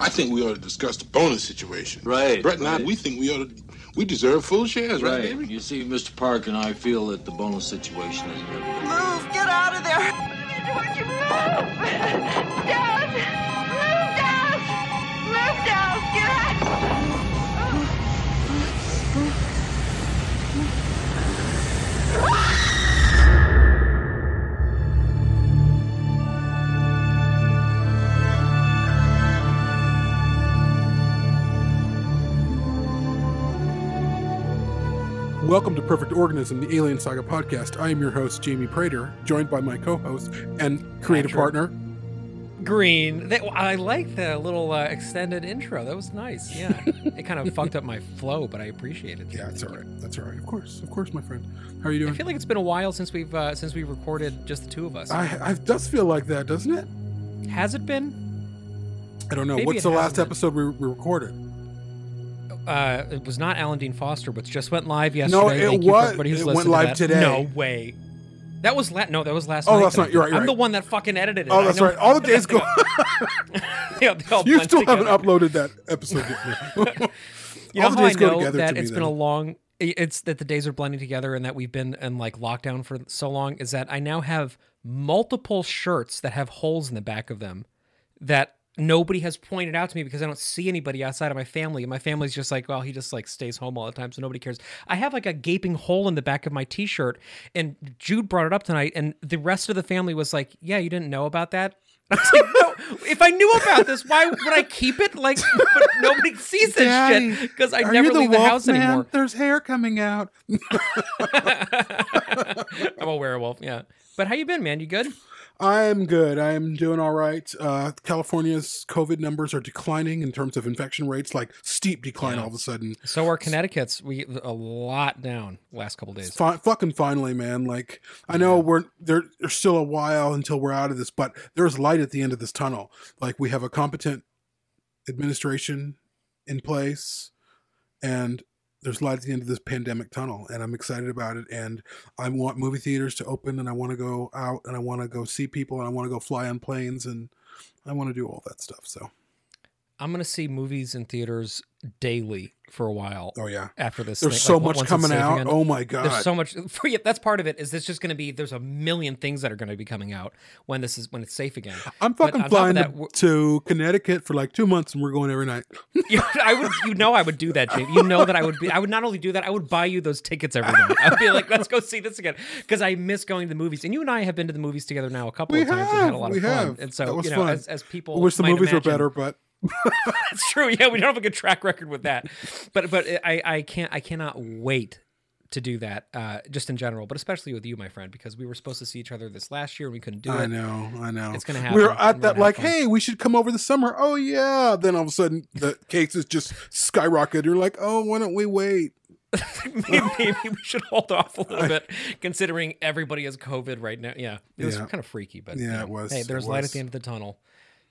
I think we ought to discuss the bonus situation. Right, Brett and I, we think we ought to, we deserve full shares, right, Right. baby? You see, Mr. Park and I feel that the bonus situation is good. Move! Get out of there! Don't you move! Don't! Move, don't! Move, don't! Get out! Welcome to Perfect Organism, the Alien Saga podcast. I am your host, Jamie Prater, joined by my co host and creative Patrick. partner. Green. That, I like the little uh, extended intro. That was nice. Yeah, it kind of fucked up my flow, but I appreciate it. Yeah, that's all right. That's all right. Of course. Of course, my friend. How are you doing? I feel like it's been a while since we've uh, since we recorded just the two of us. I, I, it does feel like that, doesn't it? Has it been? I don't know. Maybe What's the last been. episode we, we recorded? Uh, it was not Alan Dean Foster, but just went live yesterday. No, it Thank was- who's it went listened to live today. No way. That was la- no, that was last Oh, night. that's not- you're right, you're I'm the one that fucking edited it. Oh, that's right. All the days go. Yeah, they all you blend still haven't together. uploaded that episode yet. You All know the how days I go know together that to me it's been then. a long. It's that the days are blending together and that we've been in like lockdown for so long. Is that I now have multiple shirts that have holes in the back of them that nobody has pointed out to me because I don't see anybody outside of my family. And my family's just like, well, he just like stays home all the time, so nobody cares. I have like a gaping hole in the back of my T-shirt, and Jude brought it up tonight, and the rest of the family was like, yeah, you didn't know about that. I was like, no, if I knew about this, why would I keep it? Like, but nobody sees this Daddy, shit because I never you the leave the house man? anymore. There's hair coming out. I'm a werewolf, yeah. But how you been, man? You good? I'm good. I'm doing all right. Uh, California's COVID numbers are declining in terms of infection rates, like steep decline Yeah. all of a sudden. So are Connecticut's. We a lot down last couple days. Fi- fucking finally, man. Like I know we're there, there's still a while until we're out of this, but there's light at the end of this tunnel. Like we have a competent administration in place, and there's light at the end of this pandemic tunnel, and I'm excited about it. And I want movie theaters to open, and I want to go out, and I want to go see people, and I want to go fly on planes, and I want to do all that stuff. So, I'm gonna see movies in theaters daily for a while oh yeah, after this. there's thing, so like, much coming out. again. Oh my god, There's so much for you. That's part of it. Is this just going to be? There's a million things that are going to be coming out when this is when it's safe again. I'm fucking of flying that, to, to Connecticut for like two months, and we're going every night. You- I would, you know, I would do that, Jake. You know that I would be. I would not only do that, I would buy you those tickets every night. I'd be like, let's go see this again because I miss going to the movies. And you and I have been to the movies together now a couple We of times and have, had a lot of we fun. have. And so, you know, as, as people, I wish the movies were better, but It's true. Yeah, we don't have a good track record with that. But but I I can't I cannot wait to do that. Uh, just in general, but especially with you, my friend, because we were supposed to see each other this last year and we couldn't do it. I know, I know. It's gonna We were happen, at we're at that like, hey, we should come over the summer. Oh yeah. Then all of a sudden the cases just skyrocket. You're like, oh, why don't we wait? maybe, maybe we should hold off a little bit, considering everybody has COVID right now. Yeah, it was Yeah. kind of freaky, but Yeah, you know, it was, Hey, there's light at the end of the tunnel,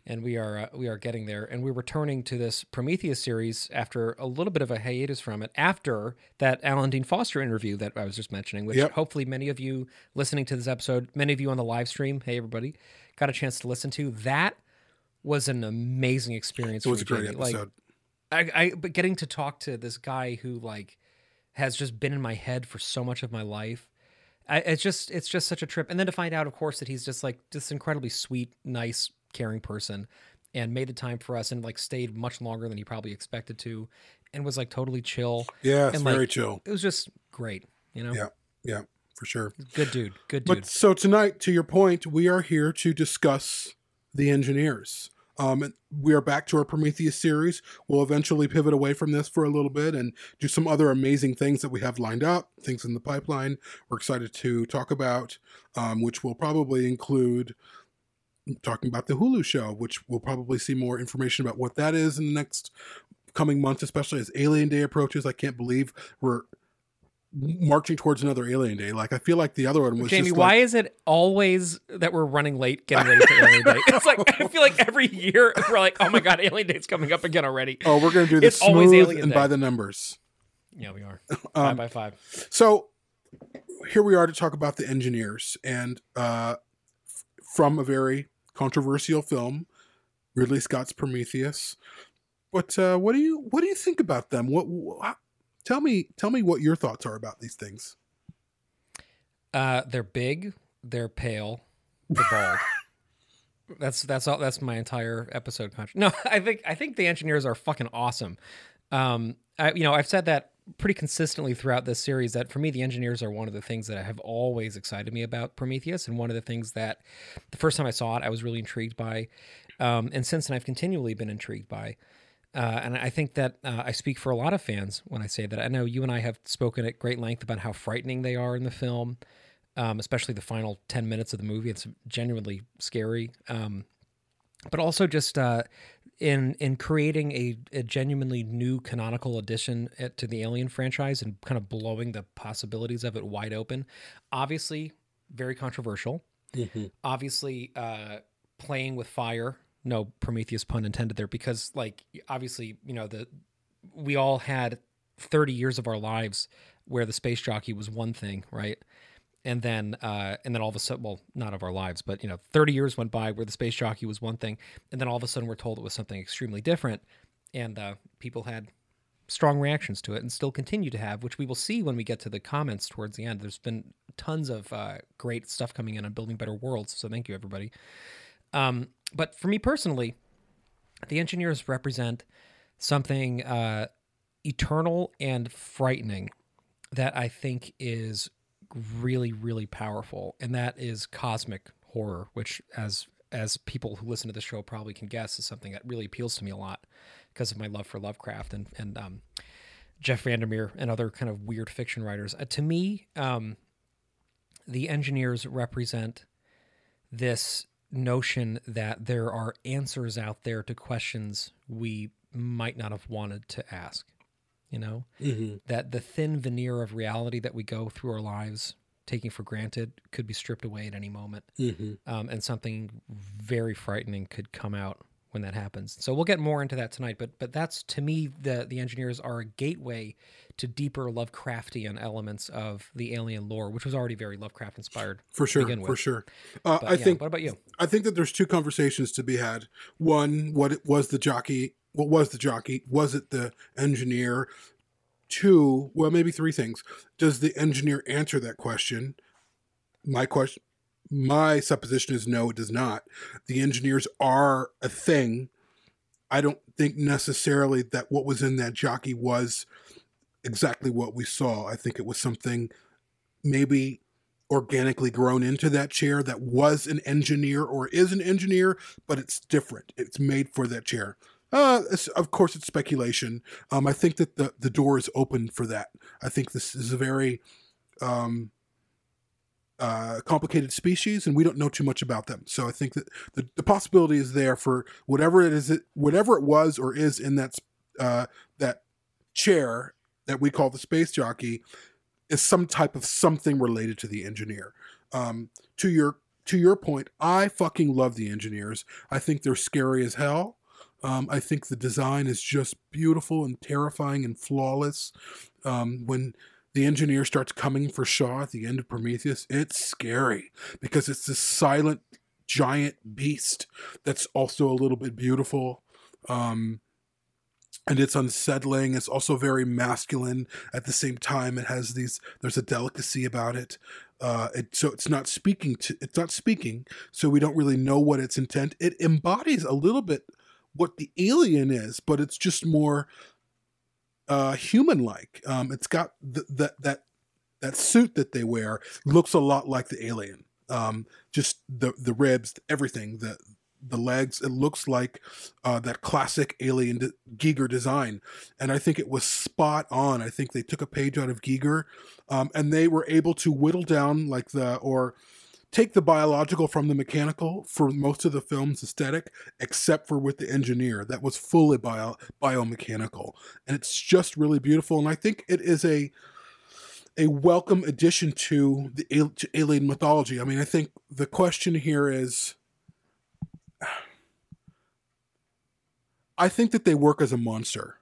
and we are uh, we are getting there. And we're returning to this Prometheus series after a little bit of a hiatus from it. After that Alan Dean Foster interview that I was just mentioning, which Yep. hopefully many of you listening to this episode, many of you on the live stream, hey everybody, got a chance to listen to. That was an amazing experience. It was for a great Jamie. Like, episode. I, I but getting to talk to this guy who like has just been in my head for so much of my life. I, it's just it's just such a trip, and then to find out, of course, that he's just like this incredibly sweet, nice, caring person, and made the time for us, and like stayed much longer than he probably expected to, and was like totally chill. yeah, it's and, very like, chill. It was just great, you know. Yeah, yeah, for sure. Good dude, good dude. But so tonight, to your point, we are here to discuss the engineers. Um, we are back to our Prometheus series. We'll eventually pivot away from this for a little bit and do some other amazing things that we have lined up, things in the pipeline. We're excited to talk about, um, which will probably include talking about the Hulu show, which we'll probably see more information about what that is in the next coming months, especially as Alien Day approaches. I can't believe we're marching towards another Alien Day. Like I feel like the other one was Jamie, just why like, is it always that we're running late getting ready for Alien Day? It's like I feel like every year we're like, oh my god, Alien Day's coming up again already. oh, we're going to do this It's always Alien and Day. by the numbers. Yeah, we are Um, five by five. So here we are to talk about the engineers and uh, from a very controversial film, Ridley Scott's Prometheus. But uh, what do you what do you think about them? What, wh- tell me tell me what your thoughts are about these things. Uh, they're big, they're pale, they're bald. that's that's all. That's my entire episode. Con- no, I think I think the engineers are fucking awesome. Um, I you know I've said that pretty consistently throughout this series that for me the engineers are one of the things that have always excited me about Prometheus and one of the things that the first time I saw it I was really intrigued by, um, and since then I've continually been intrigued by. Uh, and I think that uh, I speak for a lot of fans when I say that. I know you and I have spoken at great length about how frightening they are in the film, um, especially the final 10 minutes of the movie. It's genuinely scary. Um, but also just uh, in in creating a, a genuinely new canonical addition uh, to the Alien franchise and kind of blowing the possibilities of it wide open. Obviously, very controversial. Obviously, uh, playing with fire. No Prometheus pun intended there, because like obviously, you know the we all had 30 years of our lives where the space jockey was one thing, right? And then, uh, and then all of a sudden, well, not of our lives, but you know, 30 years went by where the space jockey was one thing, and then all of a sudden we're told it was something extremely different, and uh, people had strong reactions to it, and still continue to have, which we will see when we get to the comments towards the end. There's been tons of uh, great stuff coming in on building better worlds, so thank you everybody. Um, but for me personally, the engineers represent something uh, eternal and frightening that I think is really, really powerful, and that is cosmic horror, which, as as people who listen to the show probably can guess, is something that really appeals to me a lot because of my love for Lovecraft and and um, Jeff Vandermeer and other kind of weird fiction writers. Uh, to me, um, the engineers represent this notion that there are answers out there to questions we might not have wanted to ask. You know, that the thin veneer of reality that we go through our lives taking for granted could be stripped away at any moment, um, and something very frightening could come out when that happens. So we'll get more into that tonight. But but that's to me the the engineers are a gateway to deeper Lovecraftian elements of the alien lore, which was already very Lovecraft inspired For sure, for sure. Uh, But, I yeah, think What about you? I think that there's two conversations to be had. One, what was the jockey? What was the jockey? Was it the engineer? Two, well, maybe three things. Does the engineer answer that question? My question, my supposition is no, it does not. The engineers are a thing. I don't think necessarily that what was in that jockey was exactly what we saw. I think it was something maybe organically grown into that chair that was an engineer or is an engineer, but it's different. It's made for that chair. Uh, of course, it's speculation. Um, I think that the, the door is open for that. I think this is a very um, uh, complicated species, and we don't know too much about them. So I think that the, the possibility is there for whatever it is, whatever it was or is in that uh, that chair that we call the space jockey is some type of something related to the engineer. Um, to your to your point, I fucking love the engineers. I think they're scary as hell. Um, I think the design is just beautiful and terrifying and flawless. Um, when the engineer starts coming for Shaw at the end of Prometheus, it's scary because it's this silent giant beast that's also a little bit beautiful. Um, and it's unsettling. It's also very masculine at the same time. It has these. There's a delicacy about it. Uh, it so it's not speaking to. It's not speaking. So we don't really know what its intent. It embodies a little bit what the alien is, but it's just more uh, human-like. Um, it's got th- that that that suit that they wear looks a lot like the alien. Um, just the the ribs, everything, the the legs. It looks like uh, that classic alien de- Giger design, and I think it was spot on. I think they took a page out of Giger, um, and they were able to whittle down like the or take the biological from the mechanical for most of the film's aesthetic, except for with the engineer that was fully bio biomechanical, and it's just really beautiful. And I think it is a a welcome addition to the to alien mythology. I mean, I think the question here is I think that they work as a monster.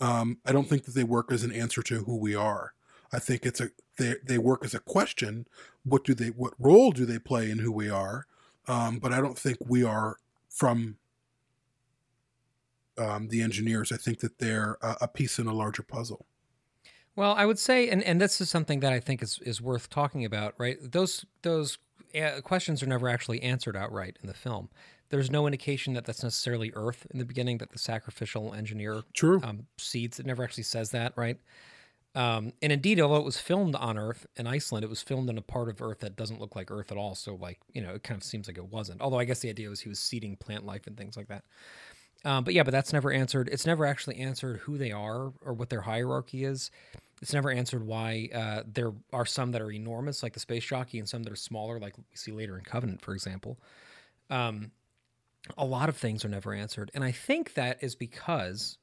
Um, I don't think that they work as an answer to who we are. I think it's a they they work as a question. What do they what role do they play in who we are? Um, but I don't think we are from um, the engineers. I think that they're a, a piece in a larger puzzle. Well, I would say, and, and this is something that I think is, is worth talking about, right? Those those uh, questions are never actually answered outright in the film. There's no indication that that's necessarily Earth in the beginning, that the sacrificial engineer True. um, seeds. It never actually says that, right? Um, and indeed, although it was filmed on Earth in Iceland, it was filmed in a part of Earth that doesn't look like Earth at all. So, like, you know, it kind of seems like it wasn't. Although I guess the idea was he was seeding plant life and things like that. Um, but yeah, but that's never answered. It's never actually answered who they are or what their hierarchy is. It's never answered why uh, there are some that are enormous, like the space jockey, and some that are smaller, like we see later in Covenant, for example. Um, a lot of things are never answered, and I think that is because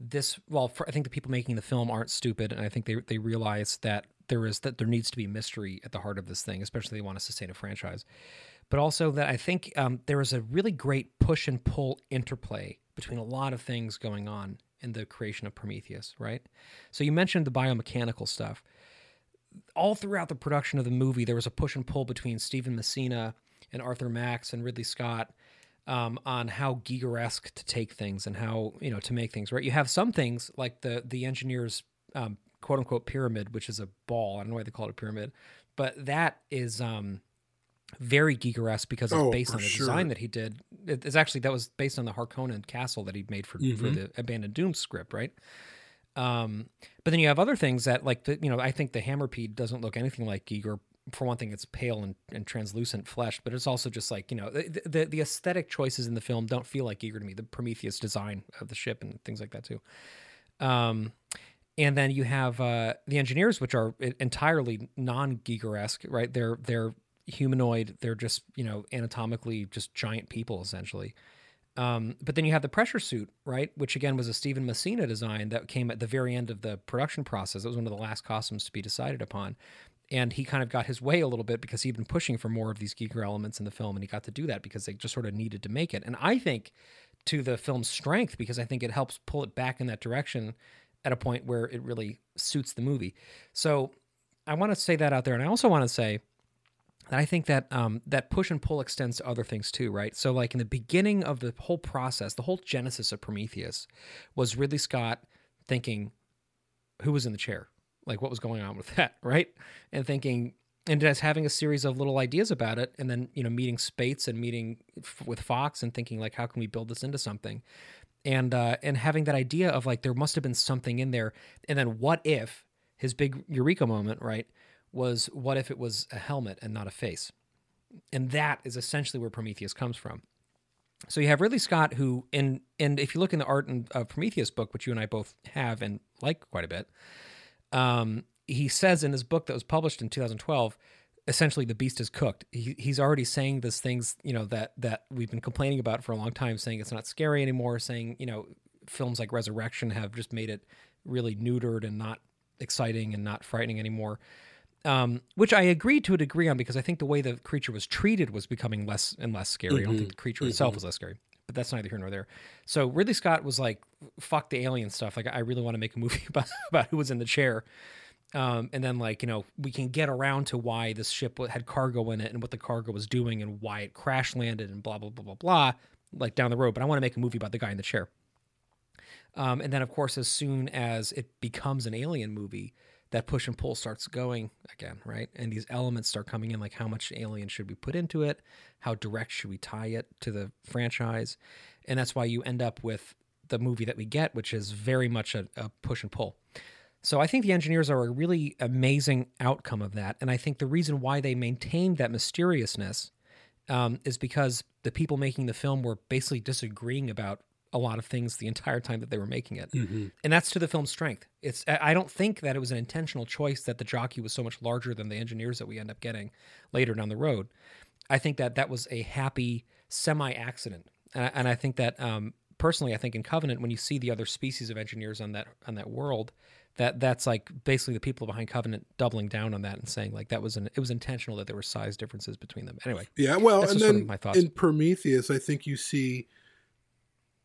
this. Well, for, I think the people making the film aren't stupid, and I think they they realize that there is that there needs to be mystery at the heart of this thing, especially they want to sustain a franchise. But also that I think um, there is a really great push and pull interplay between a lot of things going on in the creation of Prometheus, right? So you mentioned the biomechanical stuff. All throughout the production of the movie, there was a push and pull between Steven Messing and Arthur Max and Ridley Scott um, on how Giger-esque to take things and how you know to make things right. You have some things like the the engineer's um, quote unquote pyramid, which is a ball. I don't know why they call it a pyramid, but that is um, very Giger-esque because it's Oh, based on the sure. design that he did. It- It's actually that was based on the Harkonnen castle that he made for for Mhm. the Abandoned Dune script, right? Um, but then you have other things that, like the, you know, I think the Hammerpede doesn't look anything like Giger. For one thing, it's pale and, and translucent flesh, but it's also just like you know the, the the aesthetic choices in the film don't feel like Giger to me. The Prometheus design of the ship and things like that too. Um, and then you have uh, the engineers, which are entirely non-Giger-esque, right? They're they're humanoid. They're just you know anatomically just giant people essentially. Um, but then you have the pressure suit, right? Which again was a Steven Messing design that came at the very end of the production process. It was one of the last costumes to be decided upon. And he kind of got his way a little bit because he'd been pushing for more of these Giger elements in the film, and he got to do that because they just sort of needed to make it. And I think to the film's strength because I think it helps pull it back in that direction at a point where it really suits the movie. So I want to say that out there, and I also want to say that I think that um, that push and pull extends to other things too, right? So, like in the beginning of the whole process, the whole genesis of Prometheus was Ridley Scott thinking, who was in the chair? Like, what was going on with that, right? And thinking, and just having a series of little ideas about it, and then you know meeting Spaihts and meeting f- with Fox and thinking like, how can we build this into something? And uh, and having that idea of like there must have been something in there, and then what if his big eureka moment, right? was what if it was a helmet and not a face? And that is essentially where Prometheus comes from. So you have Ridley Scott, who, and and if you look in the art and uh, Prometheus book, which you and I both have and like quite a bit, um, he says in his book that was published in 2012, essentially the beast is cooked. He, he's already saying these things, you know, that that we've been complaining about for a long time, saying it's not scary anymore, saying you know, films like Resurrection have just made it really neutered and not exciting and not frightening anymore um, which I agree to a degree on because I think the way the creature was treated was becoming less and less scary. I don't think the creature itself was less scary, but that's neither here nor there. So Ridley Scott was like, "Fuck the alien stuff." Like, I really want to make a movie about about who was in the chair. Um, and then like you know we can get around to why this ship had cargo in it and what the cargo was doing and why it crash landed and blah blah blah blah blah like down the road. But I want to make a movie about the guy in the chair. Um, and then of course as soon as it becomes an alien movie, that push and pull starts going again, right? And these elements start coming in like how much alien should we put into it? How direct should we tie it to the franchise? And that's why you end up with the movie that we get, which is very much a, a push and pull. So I think the engineers are a really amazing outcome of that. And I think the reason why they maintained that mysteriousness um, is because the people making the film were basically disagreeing about a lot of things the entire time that they were making it. And that's to the film's strength. It's I don't think that it was an intentional choice that the jockey was so much larger than the engineers that we end up getting later down the road. I think that that was a happy semi accident, and, I- and I think that um, personally, I think in Covenant, when you see the other species of engineers on that on that world, that that's like basically the people behind Covenant doubling down on that and saying like that was an it was intentional that there were size differences between them. Anyway, Yeah, well, and just sort then of my thoughts. in Prometheus, I think you see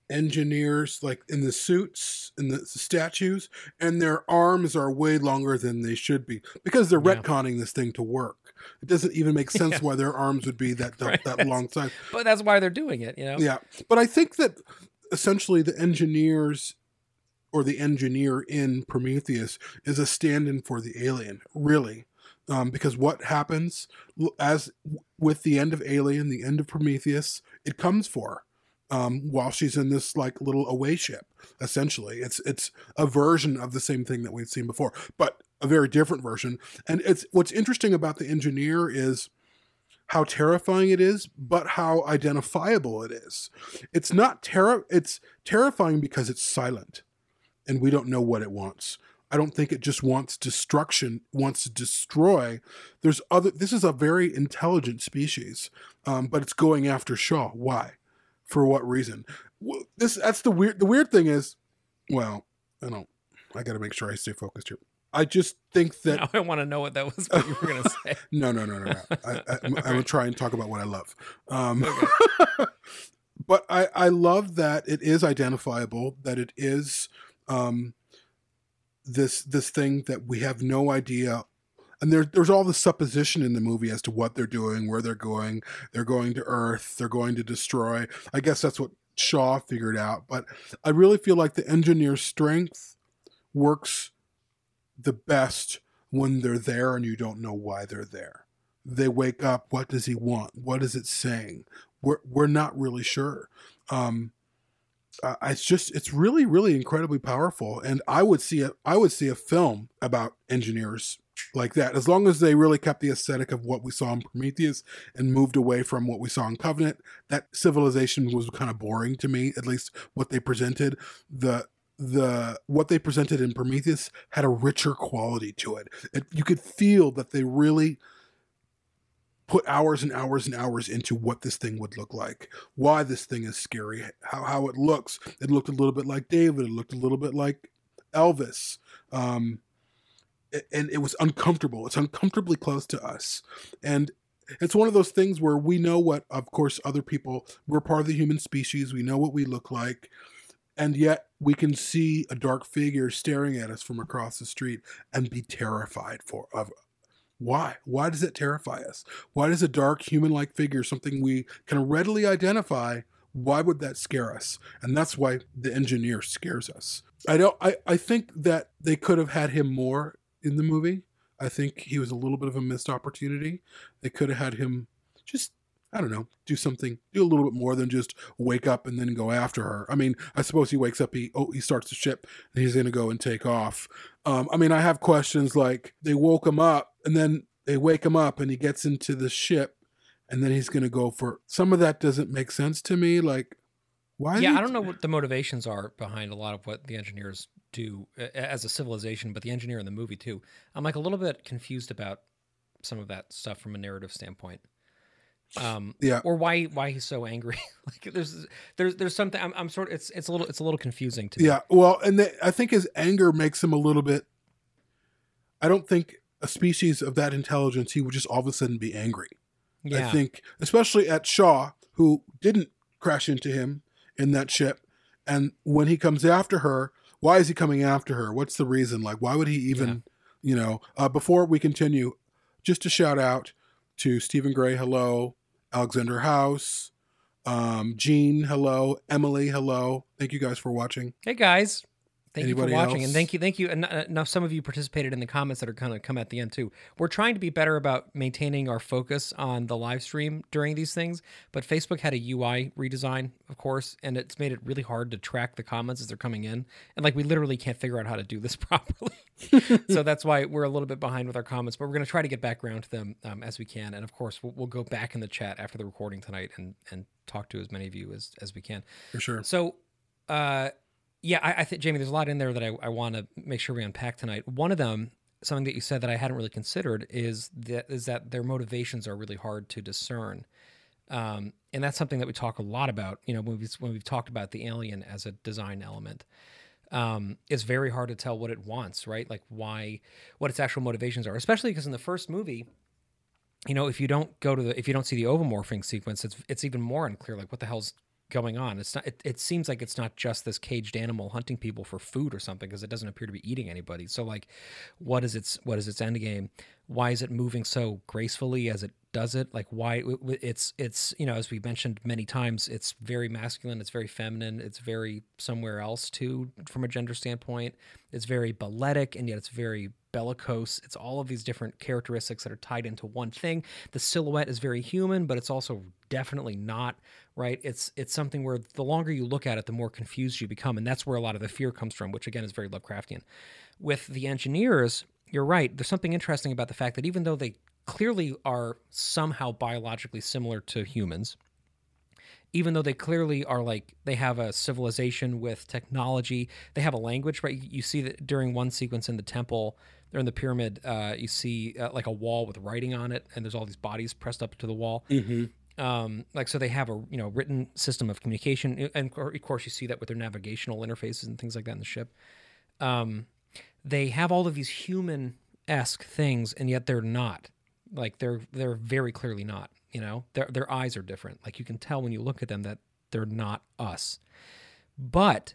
engineers like in the suits and the statues, and their arms are way longer than they should be because they're Yeah. retconning this thing to work. It doesn't even make sense Yeah. why their arms would be that that, Right. that long size. but that's why they're doing it. You know, Yeah, but I think that essentially the engineers or the engineer in Prometheus is a stand-in for the alien, really, um, because what happens as with the end of Alien, the end of Prometheus, it comes for. Um, while she's in this like little away ship, essentially, it's it's a version of the same thing that we've seen before, but a very different version. And it's what's interesting about the engineer is how terrifying it is, but how identifiable it is. It's not terror. It's terrifying because it's silent, and we don't know what it wants. I don't think it just wants destruction, wants to destroy. There's other. This is a very intelligent species, um, but it's going after Shaw. Why? For what reason? This that's the weird. The weird thing is, well, I don't. I got to make sure I stay focused here. I just think that now I want to know what that was. What you were gonna say. no, no, no, no, no. I, I, I'm, I'm gonna try and talk about what I love. Um, but I, I love that it is identifiable. That it is um, this this thing that we have no idea. And there, there's all the supposition in the movie as to what they're doing, where they're going. They're going to Earth. They're going to destroy. I guess that's what Shaw figured out. But I really feel like the engineer's strength works the best when they're there and you don't know why they're there. They wake up. What does he want? What is it saying? We're we're not really sure. Um, uh, it's just it's really really incredibly powerful, and I would see a I would see a film about engineers like that as long as they really kept the aesthetic of what we saw in Prometheus and moved away from what we saw in Covenant. That civilization was kind of boring to me, at least what they presented. The the what they presented in Prometheus had a richer quality to it. it. You could feel that they really put hours and hours and hours into what this thing would look like, why this thing is scary, how how it looks. It looked a little bit like David. It looked a little bit like Elvis. Um, and it was uncomfortable. It's uncomfortably close to us, and it's one of those things where we know what, of course, other people. We're part of the human species. We know what we look like and yet we can see a dark figure staring at us from across the street and be terrified for of why why does it terrify us why does a dark human-like figure something we can readily identify why would that scare us and that's why the engineer scares us i don't i, I think that they could have had him more in the movie i think he was a little bit of a missed opportunity they could have had him just I don't know, do something, do a little bit more than just wake up and then go after her. I mean, I suppose he wakes up, he oh, he starts the ship, and he's going to go and take off. Um, I mean, I have questions like they woke him up, and then they wake him up, and he gets into the ship, and then he's going to go for some of that. Doesn't make sense to me. Like, why? yeah, I don't know what the motivations are behind a lot of what the engineers do as a civilization, but the engineer in the movie too. I'm like a little bit confused about some of that stuff from a narrative standpoint. Um, Yeah. or why why he's so angry. like there's there's there's something I'm, I'm sort of it's it's a little it's a little confusing to me. Yeah, well, and they, I think his anger makes him a little bit. I don't think a species of that intelligence he would just all of a sudden be angry. Yeah. I think, especially at Shaw, who didn't crash into him in that ship, and when he comes after her, why is he coming after her? What's the reason? Like, why would he even, you know? Uh, before we continue, just a shout out to Stephen Gray, hello, Alexander House, um, Jean, hello, Emily, hello. Thank you guys for watching. Hey guys, Thank Anybody you for watching, else? and thank you, thank you. And uh, now some of you participated in the comments that are kind of come at the end too. We're trying to be better about maintaining our focus on the live stream during these things, but Facebook had a UI redesign, of course, and it's made it really hard to track the comments as they're coming in, and like we literally can't figure out how to do this properly. so that's why we're a little bit behind with our comments, but we're going to try to get back around to them um, as we can, and of course we'll, we'll go back in the chat after the recording tonight and and talk to as many of you as as we can. For sure. So, uh, yeah, I, I think Jamie, there's a lot in there that I, I want to make sure we unpack tonight. One of them, something that you said that I hadn't really considered, is that is that their motivations are really hard to discern, um, and that's something that we talk a lot about. You know, when we've when we've talked about the alien as a design element. Um, it's very hard to tell what it wants, right? Like why, what its actual motivations are, especially because in the first movie, you know, if you don't go to the, if you don't see the ovomorphing sequence, it's it's even more unclear. Like, what the hell's going on? It's not. It, it seems like it's not just this caged animal hunting people for food or something, because it doesn't appear to be eating anybody. So, like, what is its what is its end game? Why is it moving so gracefully as it does it? Like, why it's it's you know, as we mentioned many times, it's very masculine. It's very feminine. It's very somewhere else too, from a gender standpoint. It's very balletic, and yet it's very bellicose. It's all of these different characteristics that are tied into one thing. The silhouette is very human, but it's also definitely not, right? It's it's something where the longer you look at it, the more confused you become, and that's where a lot of the fear comes from, which again is very Lovecraftian. With the engineers, you're right. There's something interesting about the fact that even though they clearly are somehow biologically similar to humans, even though they clearly are like they have a civilization with technology they have a language right you see that during one sequence in the temple or in the pyramid uh, you see uh, like a wall with writing on it and there's all these bodies pressed up to the wall um, like so they have a you know written system of communication and of course you see that with their navigational interfaces and things like that in the ship. Um, they have all of these human-esque things and yet they're not. Like they're they're very clearly not you know? Their their eyes are different. Like you can tell when you look at them that they're not us. But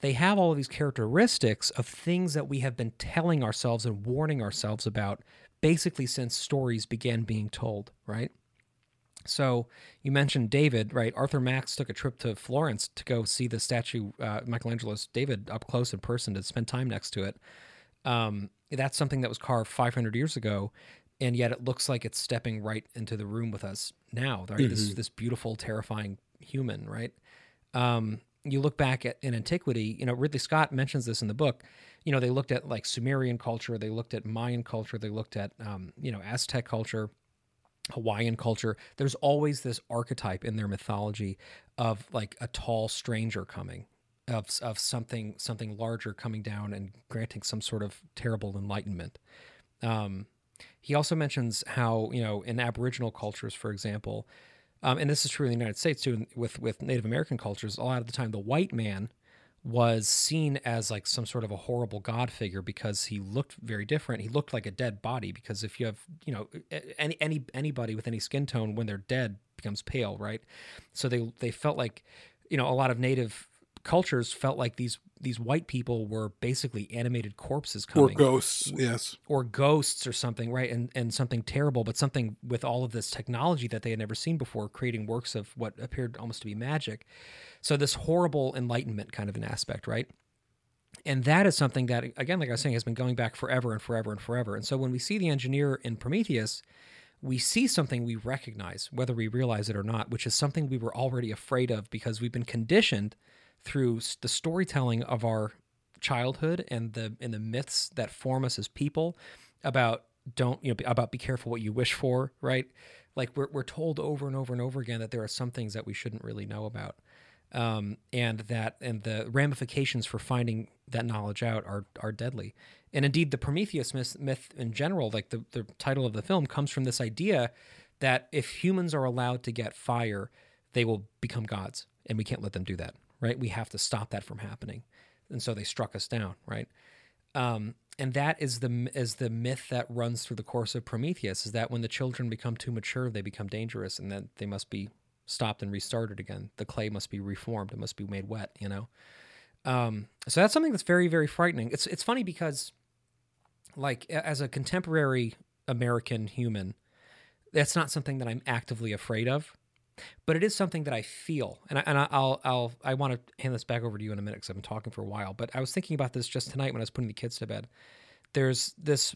they have all of these characteristics of things that we have been telling ourselves and warning ourselves about basically since stories began being told right so you mentioned David, right? Arthur Max took a trip to Florence to go see the statue, uh, Michelangelo's David, up close in person to spend time next to it. Um, that's something that was carved 500 years ago, and yet it looks like it's stepping right into the room with us now. Right? This this beautiful, terrifying human, right? Um, you look back at in antiquity, you know, Ridley Scott mentions this in the book. You know, they looked at like Sumerian culture, they looked at Mayan culture, they looked at um, you know Aztec culture. Hawaiian culture, there's always this archetype in their mythology of like a tall stranger coming, of of something something larger coming down and granting some sort of terrible enlightenment. Um, he also mentions how you know in Aboriginal cultures, for example, um, and this is true in the United States too, with with Native American cultures. A lot of the time, the white man was seen as like some sort of a horrible god figure because he looked very different. He looked like a dead body because if you have, you know, any any anybody with any skin tone when they're dead becomes pale, right? So they they felt like, you know, a lot of native cultures felt like these these white people were basically animated corpses coming Or ghosts. Yes. or ghosts or something, right? And and something terrible, but something with all of this technology that they had never seen before, creating works of what appeared almost to be magic. So this horrible enlightenment kind of an aspect, right? And that is something that, again, like I was saying, has been going back forever and forever and forever. And so when we see the engineer in Prometheus, we see something we recognize, whether we realize it or not, which is something we were already afraid of because we've been conditioned through the storytelling of our childhood and the and the myths that form us as people about don't you know about be careful what you wish for, right? Like we're we're told over and over and over again that there are some things that we shouldn't really know about um, and that and the ramifications for finding that knowledge out are are deadly. And indeed, the Prometheus myth, myth in general, like the the title of the film, comes from this idea that if humans are allowed to get fire, they will become gods, and we can't let them do that. Right? We have to stop that from happening, and so they struck us down. Right? Um, and that is the is the myth that runs through the course of Prometheus is that when the children become too mature, they become dangerous, and that they must be stopped and restarted again. The clay must be reformed; it must be made wet. You know. Um, so that's something that's very very frightening. It's it's funny because, like, as a contemporary American human, that's not something that I'm actively afraid of. But it is something that I feel, and I, and I'll I'll I want to hand this back over to you in a minute because I've been talking for a while. But I was thinking about this just tonight when I was putting the kids to bed. There's this,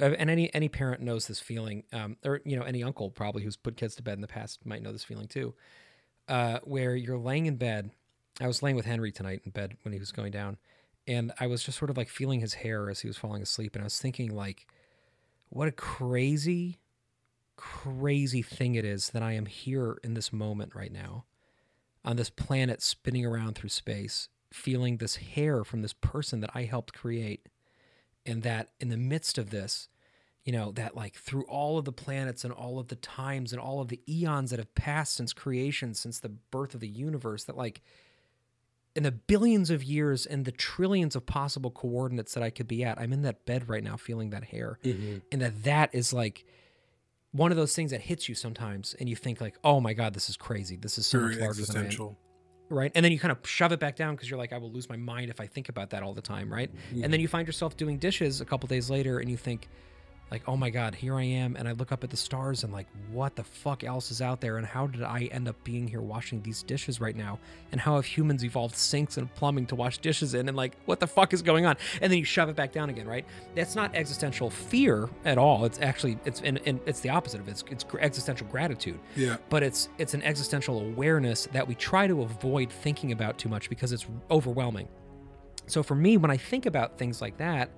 uh, and any any parent knows this feeling, um, or you know any uncle probably who's put kids to bed in the past might know this feeling too, uh, where you're laying in bed. I was laying with Henry tonight in bed when he was going down, and I was just sort of like feeling his hair as he was falling asleep, and I was thinking like, what a crazy crazy thing it is that I am here in this moment right now on this planet spinning around through space, feeling this hair from this person that I helped create. And that in the midst of this, you know, that like through all of the planets and all of the times and all of the eons that have passed since creation, since the birth of the universe, that like in the billions of years and the trillions of possible coordinates that I could be at, I'm in that bed right now feeling that hair. Mm-hmm. And that that is like, one of those things that hits you sometimes and you think like oh my god this is crazy. This is so much Very larger than I am. right? And then you kind of shove it back down because you're like i will lose my mind if i think about that all the time right? And then you find yourself doing dishes a couple days later and you think like oh my god here i am. And i look up at the stars and like what the fuck else is out there? And how did i end up being here washing these dishes right now? And how have humans evolved sinks and plumbing to wash dishes in? And like what the fuck is going on? And then you shove it back down again right? That's not existential fear at all. It's actually it's and, and it's the opposite of it. It's, it's existential gratitude. Yeah. but it's it's an existential awareness that we try to avoid thinking about too much because it's overwhelming. So for me, when I think about things like that,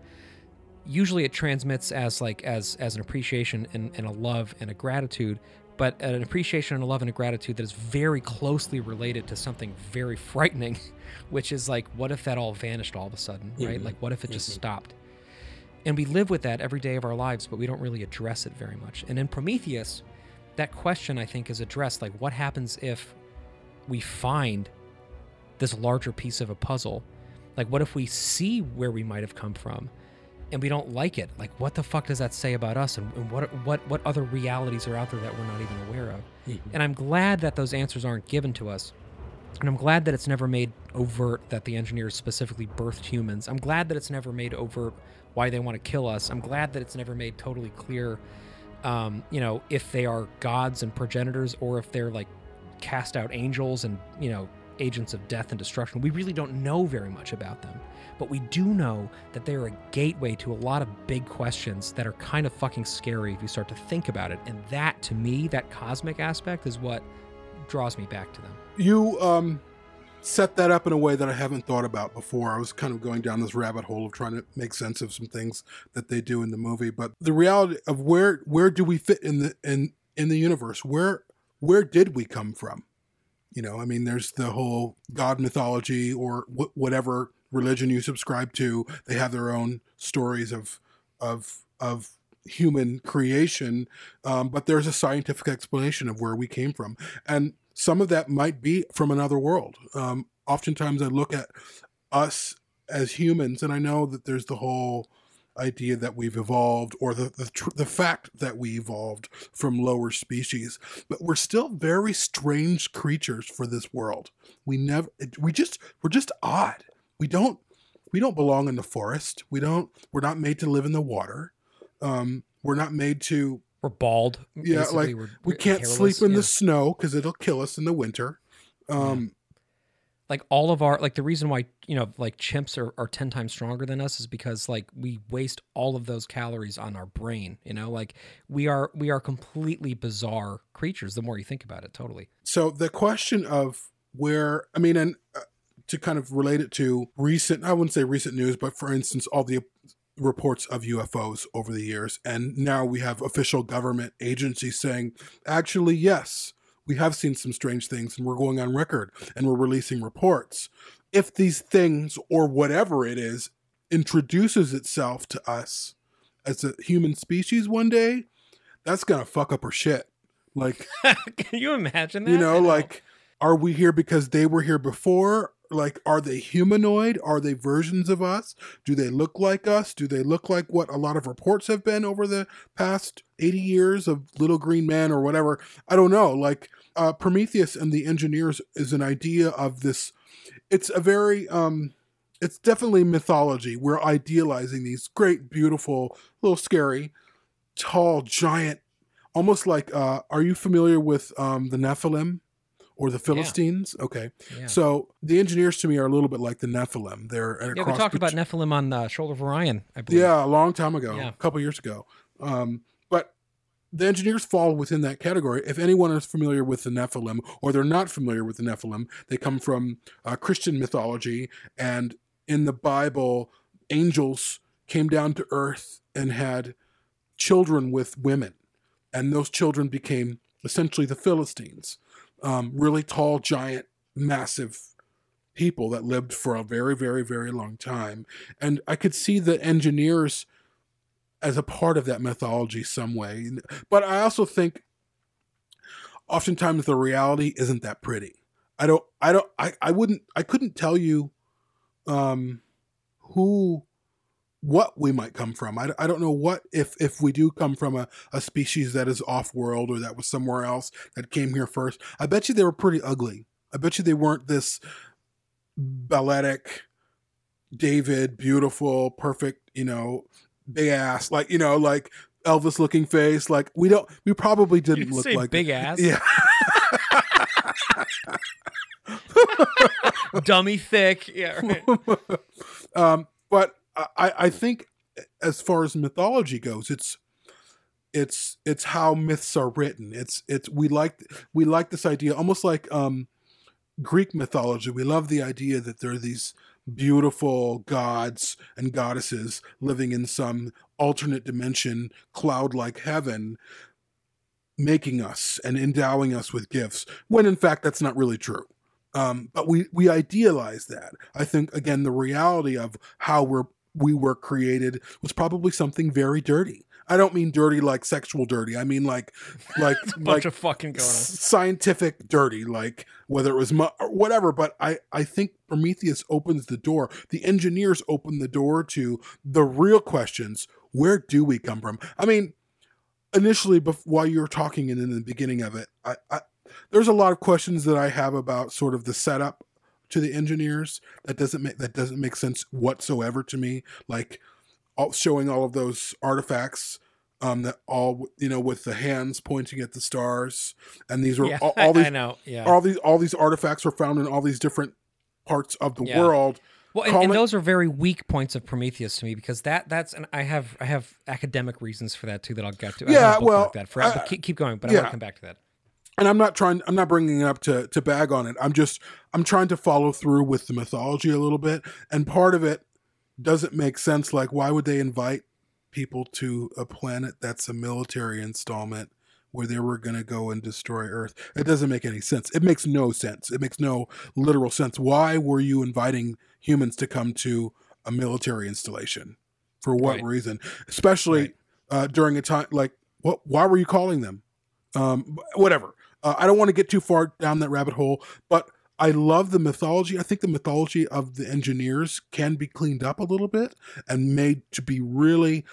usually it transmits as like as as an appreciation and, and a love and a gratitude, but an appreciation and a love and a gratitude that is very closely related to something very frightening, which is like, what if that all vanished all of a sudden, right? Like, what if it just mm-hmm. stopped? And we live with that every day of our lives, but we don't really address it very much. And in Prometheus, that question I think is addressed like, what happens if we find this larger piece of a puzzle? Like, what if we see where we might have come from and we don't like it? Like, what the fuck does that say about us? And, and what, what, what other realities are out there that we're not even aware of? And I'm glad that those answers aren't given to us. And I'm glad that it's never made overt that the engineers specifically birthed humans. I'm glad that it's never made overt why they want to kill us. I'm glad that it's never made totally clear, um, you know, if they are gods and progenitors or if they're like cast out angels and, you know, agents of death and destruction. We really don't know very much about them. But we do know that they're a gateway to a lot of big questions that are kind of fucking scary if you start to think about it. And that, to me, that cosmic aspect is what draws me back to them. You um, set that up in a way that I haven't thought about before. I was kind of going down this rabbit hole of trying to make sense of some things that they do in the movie, but the reality of where where do we fit in the in in the universe? Where where did we come from? You know, I mean, there's the whole God mythology or wh- whatever religion you subscribe to. They have their own stories of of of human creation, um, but there's a scientific explanation of where we came from, and some of that might be from another world. Um, oftentimes, I look at us as humans, and I know that there's the whole idea that we've evolved or the the, tr- the fact that we evolved from lower species but we're still very strange creatures for this world we never we just we're just odd we don't we don't belong in the forest we don't we're not made to live in the water um we're not made to We're bald. yeah basically. like We're- we can't hairless, sleep in yeah. the snow because it'll kill us in the winter um like all of our like the reason why you know like chimps are, are 10 times stronger than us is because like we waste all of those calories on our brain you know like we are we are completely bizarre creatures the more you think about it totally so the question of where i mean and uh, to kind of relate it to recent i wouldn't say recent news but for instance all the reports of ufos over the years. And now we have official government agencies saying actually yes we have seen some strange things and we're going on record and we're releasing reports. If these things or whatever it is introduces itself to us as a human species one day that's gonna fuck up our shit. Like can you imagine that? you know like are we here because they were here before like are they humanoid? Are they versions of us? Do they look like us? Do they look like what a lot of reports have been over the past 80 years of little green man or whatever? I don't know. Like uh, prometheus and the engineers is an idea of this. It's a very um it's definitely mythology. We're idealizing these great beautiful little scary tall giant almost like uh, are you familiar with um, the Nephilim or the Philistines? Okay, Yeah. so the engineers to me are a little bit like the Nephilim. They're yeah, we talked about Nephilim on the Shoulder of Orion, I believe. Yeah, a long time ago, Yeah. a couple years ago. Um, but the engineers fall within that category. If anyone is familiar with the Nephilim or they're not familiar with the Nephilim, they come from uh, Christian mythology. And in the Bible, angels came down to earth and had children with women. And those children became essentially the Philistines um, really tall, giant, massive people that lived for a very, very, very long time. And I could see the engineers as a part of that mythology some way. But I also think oftentimes the reality isn't that pretty. I don't I don't I, I wouldn't I couldn't tell you um who what we might come from. I, I don't know what if if we do come from a, a species that is off world or that was somewhere else that came here first. I bet you they were pretty ugly. I bet you they weren't this balletic David, beautiful, perfect, you know, big ass, like you know, like Elvis looking face. Like we don't, we probably didn't You look like big ass? Yeah, Dummy thick. Yeah. Right. um, but I, I think as far as mythology goes, it's it's it's how myths are written. It's it's we like we like this idea almost like um, Greek mythology. We love the idea that there are these beautiful gods and goddesses living in some alternate dimension, cloud-like heaven, making us and endowing us with gifts. When in fact that's not really true. Um, but we we idealize that. I think again the reality of how we're we were created was probably something very dirty. I don't mean dirty like sexual dirty. I mean like like Bunch like of fucking going on. scientific dirty, like whether it was mu- whatever. But I I think Prometheus opens the door. The engineers open the door to the real questions. Where do we come from? I mean, initially, bef- while you were talking and in the beginning of it, I, I there's a lot of questions that I have about sort of the setup to the engineers that doesn't make that doesn't make sense whatsoever to me. Like all, showing all of those artifacts um, that all you know with the hands pointing at the stars, and these were Yeah, all, all these I know. Yeah. all these all these artifacts were found in all these different parts of the Yeah. world. Well, and, and it- those are very weak points of Prometheus to me because that that's and I have I have academic reasons for that too that I'll get to. I Yeah, have a bookmark well, that for I- keep, keep going, but I want to come back to that. And I'm not trying I'm not bringing it up to to bag on it. I'm just I'm trying to follow through with the mythology a little bit and part of it doesn't make sense like why would they invite people to a planet that's a military installment where they were going to go and destroy earth. It doesn't make any sense. It makes no sense. It makes no literal sense. Why were you inviting humans to come to a military installation? For what Right. reason? Especially Right. uh, during a time like what why were you calling them? um, whatever. Uh, I don't want to get too far down that rabbit hole, but I love the mythology. I think the mythology of the engineers can be cleaned up a little bit and made to be really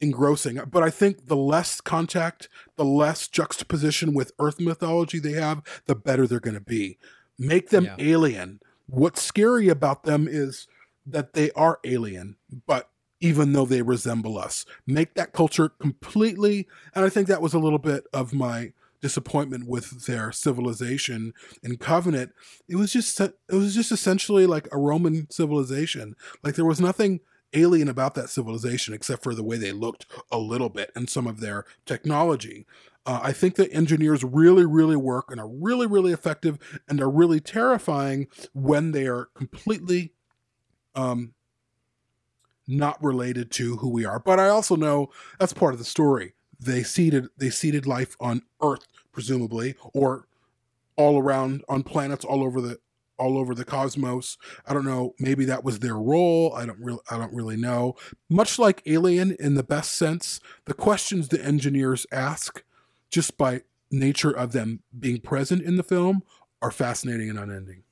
engrossing. But I think the less contact, the less juxtaposition with Earth mythology they have, the better they're going to be. Make them Yeah. alien. What's scary about them is that they are alien, but even though they resemble us, make that culture completely. And I think that was a little bit of my disappointment with their civilization and Covenant. It was just it was just essentially like a Roman civilization. Like there was nothing alien about that civilization except for the way they looked a little bit and some of their technology. Uh, I think the engineers really, really work and are really, really effective and are really terrifying when they are completely um, not related to who we are. But I also know that's part of the story. They seeded they seeded life on Earth, presumably, or all around on planets all over the all over the cosmos. I don't know. Maybe that was their role. I don't really I don't really know. Much like Alien in the best sense, the questions the engineers ask, just by nature of them being present in the film, are fascinating and unending.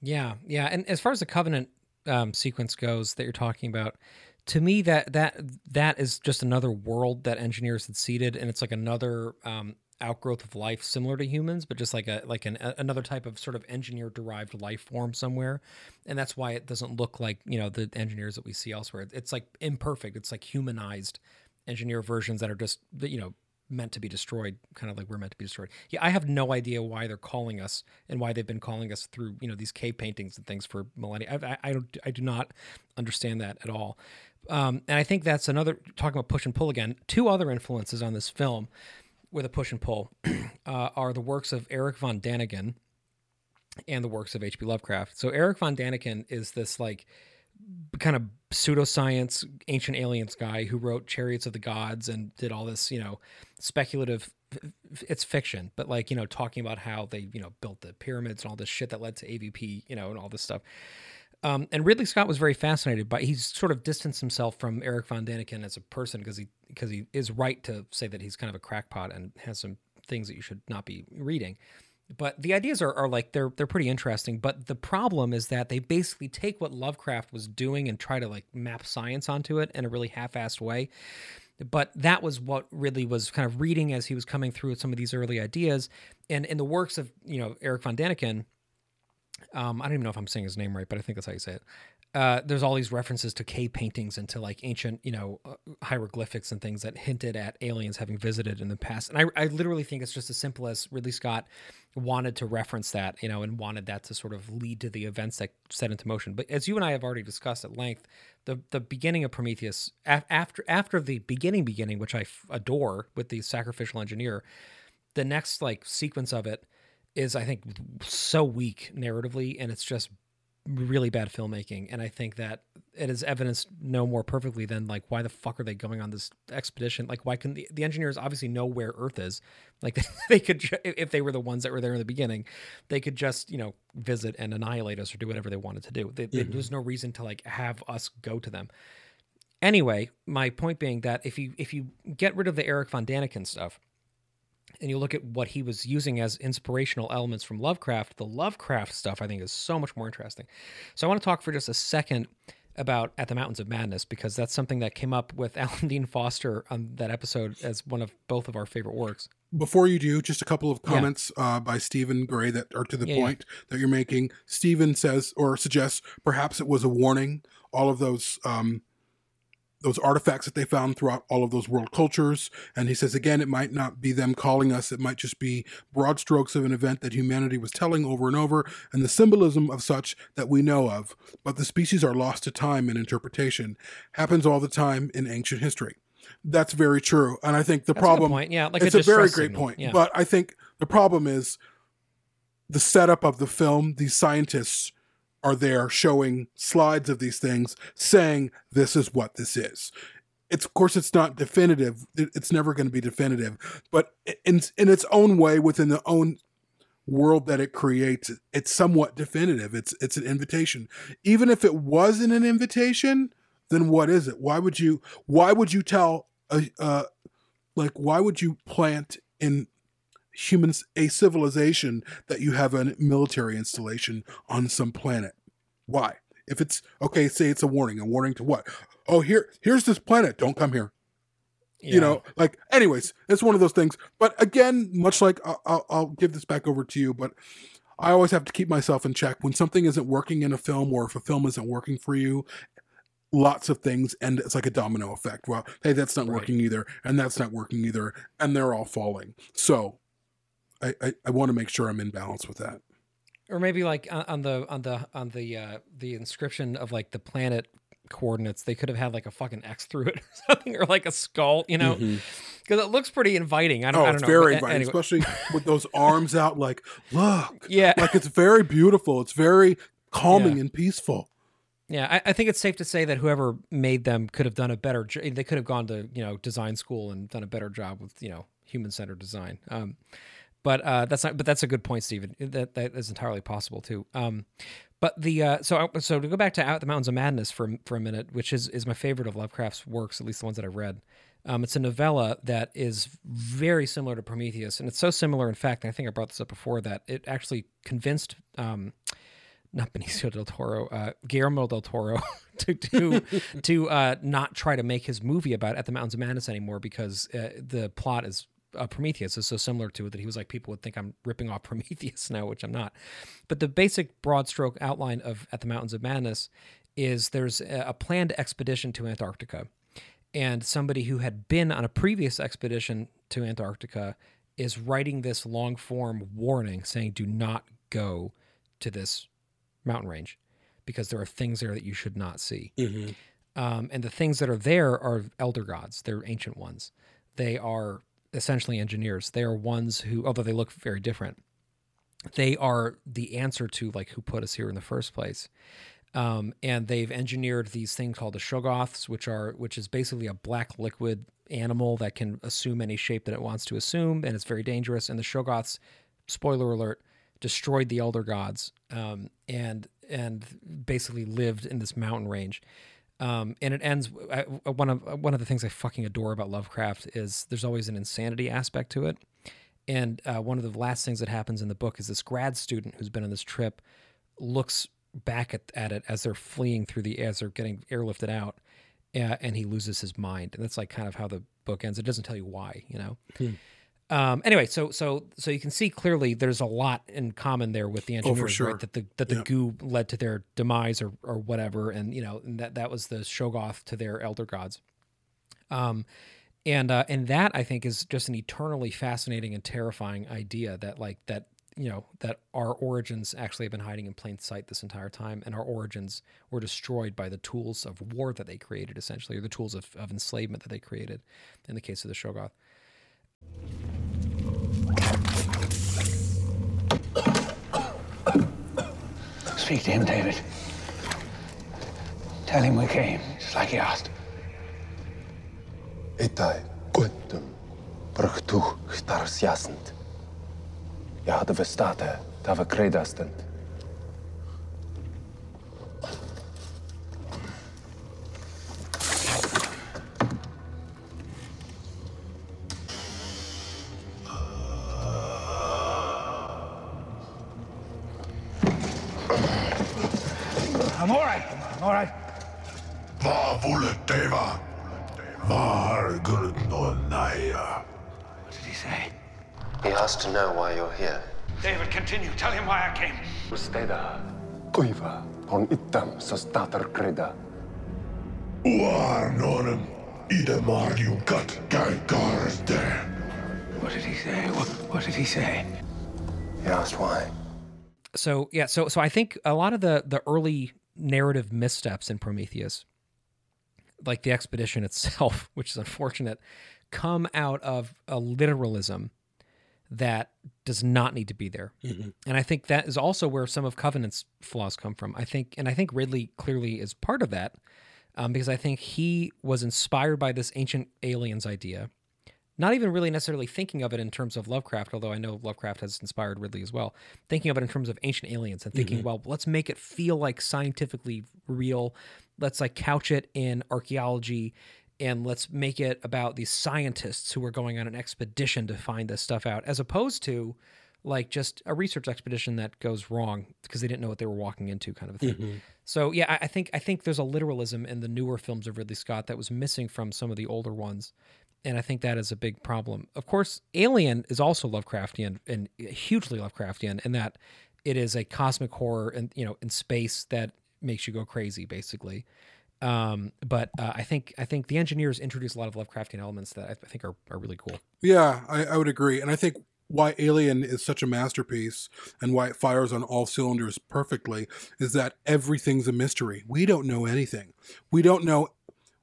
Yeah, yeah. And as far as the covenant um, sequence goes that you're talking about, to me that that that is just another world that engineers had seeded, and it's like another um, outgrowth of life similar to humans, but just like a like an a, another type of sort of engineer derived life form somewhere, and that's why it doesn't look like you know the engineers that we see elsewhere. It's like imperfect. It's like humanized engineer versions that are just you know meant to be destroyed, kind of like we're meant to be destroyed. Yeah, I have no idea why they're calling us and why they've been calling us through you know these cave paintings and things for millennia. I, I, I don't, I do not understand that at all. Um, and I think that's another talking about push and pull again. Two other influences on this film with a push and pull uh, are the works of Eric von Daniken and the works of H.P. Lovecraft. So Eric von Daniken is this like kind of pseudoscience ancient aliens guy who wrote Chariots of the Gods and did all this, you know, speculative it's fiction, but like, you know, talking about how they, you know, built the pyramids and all this shit that led to AVP, you know, and all this stuff. Um, and Ridley Scott was very fascinated by. He's sort of distanced himself from Eric von Daniken as a person because he because he is right to say that he's kind of a crackpot and has some things that you should not be reading. But the ideas are, are like they're they're pretty interesting. But the problem is that they basically take what Lovecraft was doing and try to like map science onto it in a really half-assed way. But that was what Ridley was kind of reading as he was coming through with some of these early ideas. And in the works of you know Eric von Daniken, um, I don't even know if I'm saying his name right, but I think that's how you say it. Uh, there's all these references to cave paintings and to like ancient, you know, uh, hieroglyphics and things that hinted at aliens having visited in the past. And I, I literally think it's just as simple as Ridley Scott wanted to reference that, you know, and wanted that to sort of lead to the events that set into motion. But as you and I have already discussed at length, the the beginning of Prometheus, af- after after the beginning beginning, which I f- adore with the sacrificial engineer, the next like sequence of it is I think so weak narratively, and it's just really bad filmmaking. And I think that it is evidenced no more perfectly than like why the fuck are they going on this expedition? Like why can the, the engineers obviously know where Earth is? Like they could ju- if they were the ones that were there in the beginning, they could just you know visit and annihilate us or do whatever they wanted to do. They, they, there's mm-hmm. no reason to like have us go to them. Anyway, my point being that if you if you get rid of the Eric von Daniken stuff and you look at what he was using as inspirational elements from Lovecraft, the Lovecraft stuff I think is so much more interesting. So I want to talk for just a second about At the Mountains of Madness because that's something that came up with Alan Dean Foster on that episode as one of both of our favorite works. Before you do, just a couple of comments uh, by Stephen Gray that are to the Yeah, yeah. point that you're making. Stephen says or suggests perhaps it was a warning. All of those um, those artifacts that they found throughout all of those world cultures, and he says again, it might not be them calling us. It might just be broad strokes of an event that humanity was telling over and over, and the symbolism of such that we know of. But the species are lost to time and interpretation. Happens all the time in ancient history. That's very true, and I think the That's a problem. point. Yeah, like it's a, very great signal. point. Yeah. But I think the problem is the setup of the film. These scientists are there showing slides of these things, saying this is what this is. It's of course it's not definitive. It's never going to be definitive, but in in its own way, within the own world that it creates, it's somewhat definitive. It's it's an invitation. Even if it wasn't an invitation, then what is it? Why would you why would you tell a uh like why would you plant in humans a civilization that you have a military installation on some planet? Why? If it's okay, say it's a warning. A warning to what? Oh, here here's this planet. Don't come here you know like anyways it's one of those things but again much like I'll, I'll, I'll give this back over to you but i always have to keep myself in check when something isn't working in a film or if a film isn't working for you lots of things and it's like a domino effect well hey that's not Right. working either and that's not working either and they're all falling so i i, I want to make sure i'm in balance with that or maybe like on- the on the on the uh the inscription of like the planet coordinates they could have had like a fucking x through it or something or like a skull you know because it looks pretty inviting i don't, oh I don't it's know very inviting anyway. especially with those arms out like look yeah like it's very beautiful it's very calming Yeah. and peaceful Yeah, I, I think it's safe to say that whoever made them could have done a better. They could have gone to you know design school and done a better job with you know human centered design. Um, but uh, that's not. But that's a good point, Stephen. That that is entirely possible too. Um, but the uh, so so to go back to Out the Mountains of Madness for for a minute, which is is my favorite of Lovecraft's works, at least the ones that I've read. Um, it's a novella that is very similar to Prometheus, and it's so similar, in fact, I think I brought this up before, that it actually convinced um, not Benicio del Toro, uh, Guillermo del Toro, to to to uh, not try to make his movie about At the Mountains of Madness anymore because uh, the plot is uh, Prometheus is so similar to it that he was like, people would think I'm ripping off Prometheus now, which I'm not. But the basic broad stroke outline of At the Mountains of Madness is there's a planned expedition to Antarctica. and somebody who had been on a previous expedition to Antarctica is writing this long form warning saying, do not go to this mountain range because there are things there that you should not see. Um, and the things that are there are elder gods, they're ancient ones. They are essentially engineers. They are ones who, although they look very different, they are the answer to like who put us here in the first place. Um, and they've engineered these things called the Shoggoths, which are which is basically a black liquid animal that can assume any shape that it wants to assume, and it's very dangerous. And the Shoggoths, spoiler alert, destroyed the elder gods um, and and basically lived in this mountain range. Um, and it ends. I, one of one of the things I fucking adore about Lovecraft is there's always an insanity aspect to it. And uh, one of the last things that happens in the book is this grad student who's been on this trip looks back at, at it as they're fleeing through the as they're getting airlifted out, uh, and he loses his mind. And that's like kind of how the book ends. It doesn't tell you why, you know. Um, anyway, so so so you can see clearly there's a lot in common there with the Oh, engineers, sure. right? That the that the Yeah. goo led to their demise or or whatever, and you know and that that was the Shoggoth to their elder gods. Um, and uh, and that I think is just an eternally fascinating and terrifying idea that like that you know that our origins actually have been hiding in plain sight this entire time, and our origins were destroyed by the tools of war that they created, essentially, or the tools of, of enslavement that they created. In the case of the Shoggoth. Speak to him, David. Tell him we came, just like he asked. Itai, kutum, brugtu, stars jasend. Ja hadden we staten, to know why you're here. David, continue. Tell him why I came. Usteda kuiva, on itam, so stater kreda. Uarnonem ide margium kat käy karste. What did he say? What, what did he say? He asked why. so yeah so so i think a lot of the the early narrative missteps in prometheus like the expedition itself which is unfortunate come out of a literalism that does not need to be there and i think that is also where some of covenant's flaws come from i think and i think ridley clearly is part of that um, because i think he was inspired by this ancient aliens idea not even really necessarily thinking of it in terms of Lovecraft, although I know Lovecraft has inspired Ridley as well. Thinking of it in terms of ancient aliens and thinking, well, let's make it feel like scientifically real. Let's like couch it in archaeology and let's make it about these scientists who are going on an expedition to find this stuff out, as opposed to like just a research expedition that goes wrong because they didn't know what they were walking into, kind of a thing. Mm-hmm. So yeah, I, I think I think there's a literalism in the newer films of Ridley Scott that was missing from some of the older ones and I think that is a big problem. Of course, Alien is also Lovecraftian and uh, hugely Lovecraftian in that it is a cosmic horror and you know in space that makes you go crazy, basically. Um, but uh, I think I think the engineers introduce a lot of Lovecraftian elements that I, I think are, are really cool. Yeah, I, I would agree. And I think why Alien is such a masterpiece and why it fires on all cylinders perfectly is that everything's a mystery. We don't know anything. We don't know.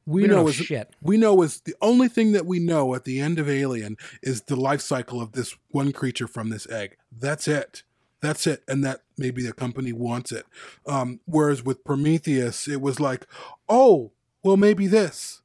We, We know, know is shit. we know is the only thing that we know at the end of Alien is the life cycle of this one creature from this egg. That's it. That's it, and that maybe the company wants it. Um, whereas with Prometheus, it was like, oh, well, maybe this.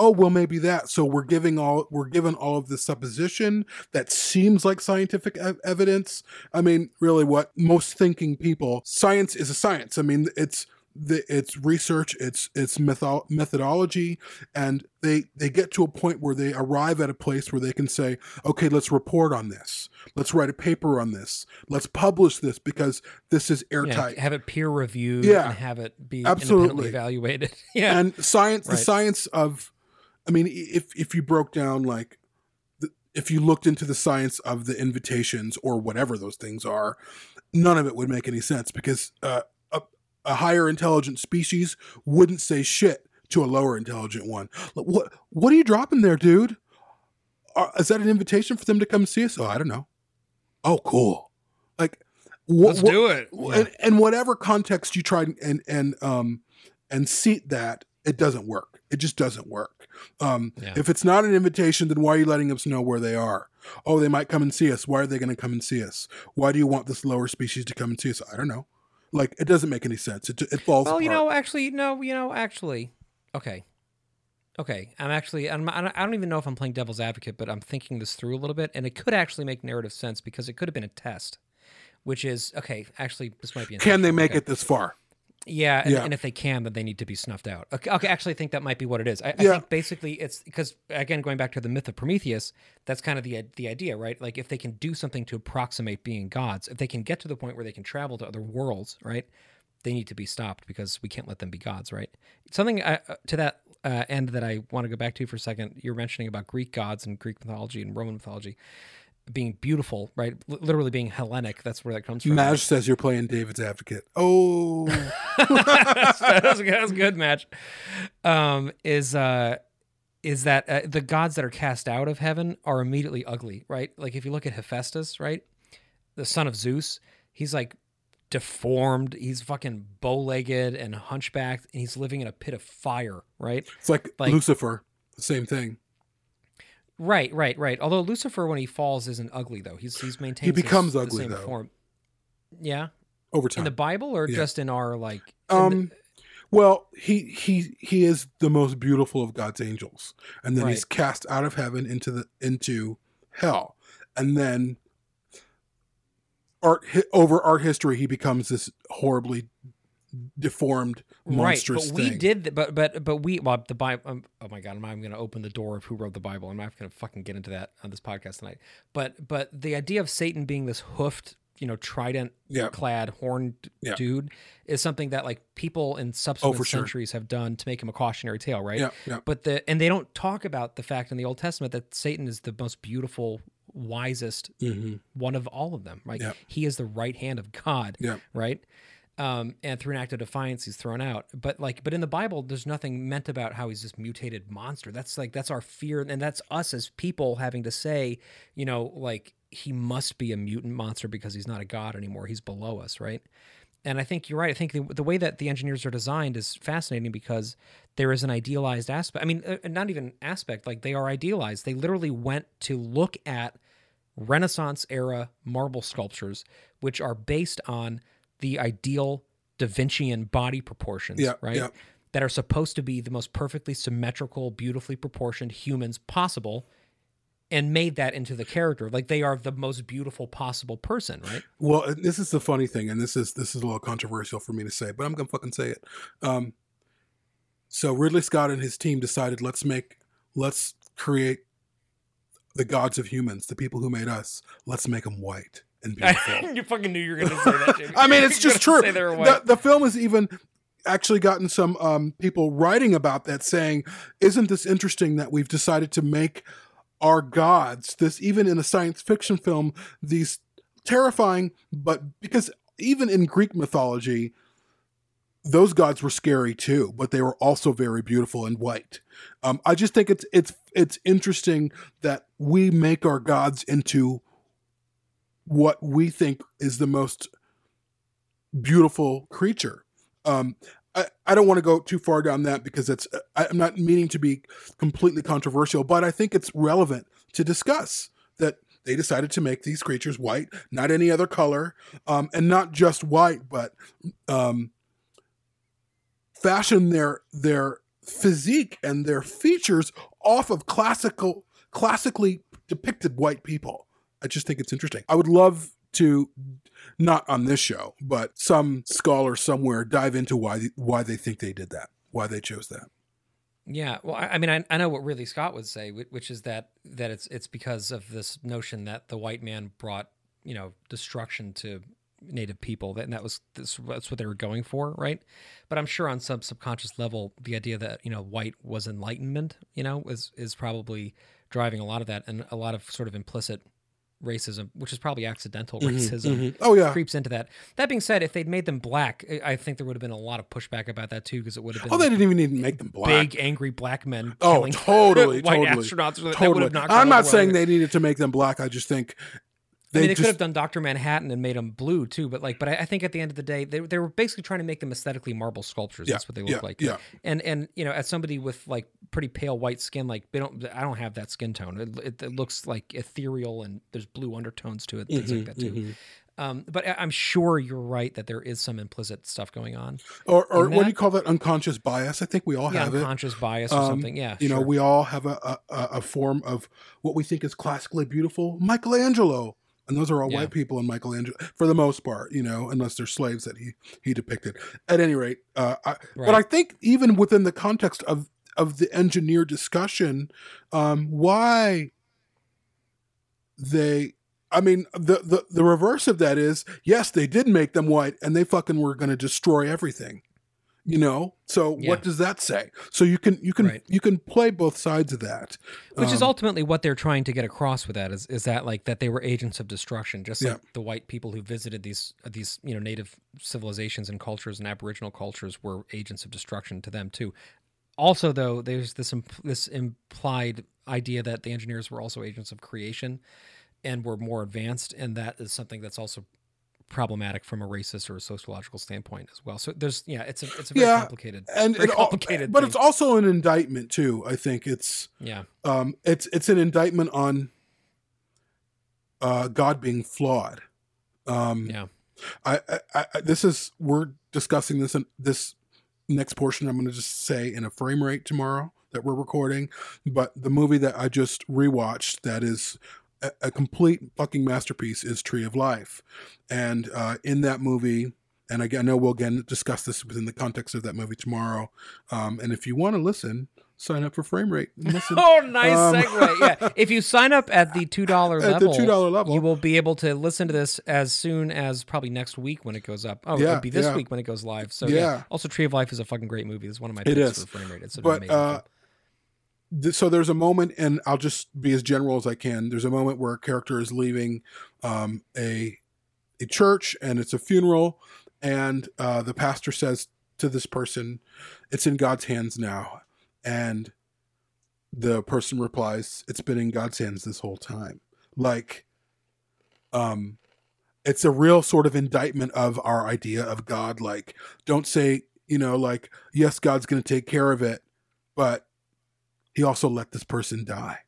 Oh well maybe that. So we're giving all we're given all of this supposition that seems like scientific ev- evidence. I mean really what most thinking people science is a science. I mean it's the it's research it's it's metho- methodology and they they get to a point where they arrive at a place where they can say okay let's report on this let's write a paper on this let's publish this because this is Yeah, airtight have it peer reviewed Yeah, and have it be absolutely. evaluated. yeah. and science the science of i mean if if you broke down like the, if you looked into the science of the invitations or whatever those things are none of it would make any sense because uh, a, higher intelligent species wouldn't say shit to a lower intelligent one. What what are you dropping there, dude? Are, is that an invitation for them to come see us? Oh, I don't know. Oh, cool. Like, wha- Let's wha- do it. And, and whatever context you try and and um and seat that, it doesn't work. It just doesn't work. Um, Yeah. If it's not an invitation, then why are you letting us know where they are? Oh, they might come and see us. Why are they going to come and see us? Why do you want this lower species to come and see us? I don't know. Like, it doesn't make any sense. It, it falls Well, you know, actually, no, you know, actually, okay, okay. I'm actually, I'm, I don't even know if I'm playing devil's advocate, but I'm thinking this through a little bit, and it could actually make narrative sense because it could have been a test, which is okay. Actually, this might be. Can they make okay. it this far? Yeah, and, Yeah. and if they can, then they need to be snuffed out. Okay, okay actually, I think that might be what it is. I, I think basically it's because again, going back to the myth of Prometheus, that's kind of the the idea, right? Like if they can do something to approximate being gods, if they can get to the point where they can travel to other worlds, right? They need to be stopped because we can't let them be gods, right? Something uh, uh, to that uh, end that I want to go back to for a second. You're mentioning about Greek gods and Greek mythology and Roman mythology being beautiful, right? L- literally being Hellenic. That's where that comes from. Madge says you're playing David's advocate. Oh, that, was, that good match. Um, is uh, is that uh, the gods that are cast out of heaven are immediately ugly, right? Like if you look at Hephaestus, right, the son of Zeus, he's like deformed. He's fucking bow-legged and hunchbacked, and he's living in a pit of fire, right? it's like, Like- Lucifer. The same thing. Right, right, right. Although Lucifer, when he falls, isn't ugly though. He's he's maintained. He becomes the ugly, same though. Form. Yeah, Over time. in the Bible or Yeah. just in our like. in the- Um, well, he he he is the most beautiful of God's angels, and then he's cast out of heaven into the into hell, and then art over art history, he becomes this horribly deformed monstrous right, but we did, but but but we. Well, the Bible. Um, oh my God, I'm not going to open the door of who wrote the Bible. I'm not going to fucking get into that on this podcast tonight. But but the idea of Satan being this hoofed, you know, trident Yeah. clad horned Yeah. dude is something that like people in subsequent sure. centuries have done to make him a cautionary tale, right? Yeah, yeah. But the and they don't talk about the fact in the Old Testament that Satan is the most beautiful, wisest one of all of them, right? Yeah. He is the right hand of God, Yeah. right? Um, and through an act of defiance, he's thrown out. But like, but in the Bible, there's nothing meant about how he's this mutated monster. That's like that's our fear, and that's us as people having to say, you know, like he must be a mutant monster because he's not a god anymore. He's below us, right? And I think you're right. I think the, the way that the engineers are designed is fascinating because there is an idealized aspect. I mean, uh, not even aspect, like they are idealized. They literally went to look at Renaissance era marble sculptures, which are based on the ideal Da Vincian body proportions, Yeah, right? yeah. That are supposed to be the most perfectly symmetrical, beautifully proportioned humans possible, and made that into the character. Like they are the most beautiful possible person, right? Well, this is the funny thing, and this is this is a little controversial for me to say, but I'm gonna fucking say it. Um, so Ridley Scott and his team decided let's make let's create the gods of humans, the people who made us. Let's make them white and beautiful. you fucking knew you were going to say that, Jimmy. I mean, it's just true. Say they were The, the film has even actually gotten some um, people writing about that, saying, "Isn't this interesting that we've decided to make our gods this even in a science fiction film these terrifying, but because even in Greek mythology." Those gods were scary too, but they were also very beautiful and white. Um, I just think it's it's it's interesting that we make our gods into what we think is the most beautiful creature. Um, I, I don't want to go too far down that because it's I'm not meaning to be completely controversial, but I think it's relevant to discuss that they decided to make these creatures white, not any other color, um, and not just white, but um, fashion their their physique and their features off of classical classically depicted white people. I just think it's interesting. I would love to not on this show, but some scholar somewhere dive into why why they think they did that, why they chose that. Yeah, well, I, I mean, I, I know what Ridley Scott would say, which is that that it's it's because of this notion that the white man brought you know destruction to native people, that and that was this, that's what they were going for, right? But I'm sure on some subconscious level, the idea that you know white was enlightenment, you know, is is probably driving a lot of that and a lot of sort of implicit racism, which is probably accidental Mhm, racism. mhm. Oh, yeah. creeps into that. That being said, if they'd made them black, I- think there would have been a lot of pushback about that too, because it would have been. Oh, they didn't even need to make them black. Big angry black men. Oh, totally, white totally, astronauts. That would totally. have knocked I'm not saying they needed to make them black. I just think they I mean, they just could have done Doctor Manhattan and made them blue too, but like, but I, I think at the end of the day, they, they were basically trying to make them aesthetically marble sculptures. Yeah, That's what they look yeah, like. yeah. And and you know, as somebody with like pretty pale white skin, like they don't, I don't have that skin tone. It, it, it looks like ethereal and there's blue undertones to it, things Mhm, like that too. mhm. Um, but I'm sure you're right that there is some implicit stuff going on. or or in what do you call that unconscious bias? I think we all Yeah, have it. unconscious bias or something. Yeah, you know, we all have a a- a form of what we think is classically beautiful. Michelangelo, and those are all Yeah. white people in Michelangelo for the most part. You know, unless they're slaves that he he depicted. At any rate, uh, I, but I think even within the context of of the engineer discussion, um, why they I mean, the, the the reverse of that is yes, they did make them white, and they fucking were going to destroy everything. You know, so Yeah. what does that say? So you can you can Right. you can play both sides of that, Which is Um, ultimately what they're trying to get across with that is is that like that they were agents of destruction, just like the white people who visited these these you know native civilizations and cultures and Aboriginal cultures were agents of destruction to them too. Also, though, there's this imp- this implied idea that the engineers were also agents of creation and were more advanced, and that is something that's also problematic from a racist or a sociological standpoint as well. So there's yeah, it's a it's a very yeah, complicated and very al- complicated, but thing. it's also an indictment too. I think it's yeah. um, it's it's an indictment on uh, God being flawed. Um, Yeah. I, I, I this is we're discussing this in this next portion. I'm going to just say in a frame rate tomorrow that we're recording, but the movie that I just rewatched that is a, a complete fucking masterpiece is Tree of Life, and uh, in that movie. And again, I know we'll again discuss this within the context of that movie tomorrow. Um, and if you want to listen, sign up for Frame Rate. Listen. Oh, nice Um, segue. Yeah. If you sign up at the $2 At the level, $2 level. you will be able to listen to this as soon as probably next week when it goes up. Oh, Yeah, it'll be this yeah. week when it goes live. So, yeah. Yeah. Also, Tree of Life is a fucking great movie. It's one of my It picks for frame rate. It's an but amazing uh. Th- so there's a moment, and I'll just be as general as I can. There's a moment where a character is leaving um, a a church, and it's a funeral, and uh, the pastor says to this person, "It's in God's hands now," and the person replies, "It's been in God's hands this whole time." Like, um, it's a real sort of indictment of our idea of God. Like, don't say, you know, like, yes, God's going to take care of it, but he also let this person die.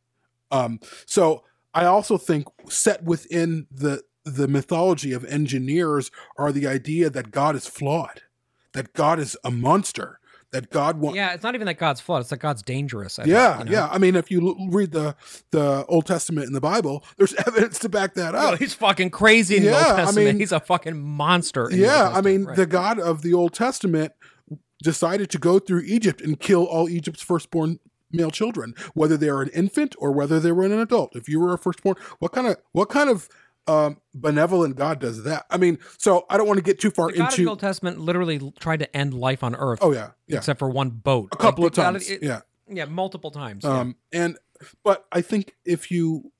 Um, so I also think set within the the mythology of engineers are the idea that God is flawed, that God is a monster, that God wants. Yeah, it's not even that God's flawed. It's that God's dangerous. I think, Yeah, you know? yeah. I mean, if you l- read the the Old Testament in the Bible, there's evidence to back that Yo, up. he's fucking crazy in the Yeah, Old I Testament. mean- he's a fucking monster. in the yeah, I mean, right. the God of the Old Testament decided to go through Egypt and kill all Egypt's firstborn male children, whether they are an infant or whether they were an adult. If you were a firstborn, what kind of what kind of um, benevolent God does that? I mean, so I don't want to get too far the God of the. Old Testament literally tried to end life on Earth. Oh yeah, yeah, except for one boat. a couple Like, of times. it- yeah. yeah, multiple times. yeah. Um, and but I think if you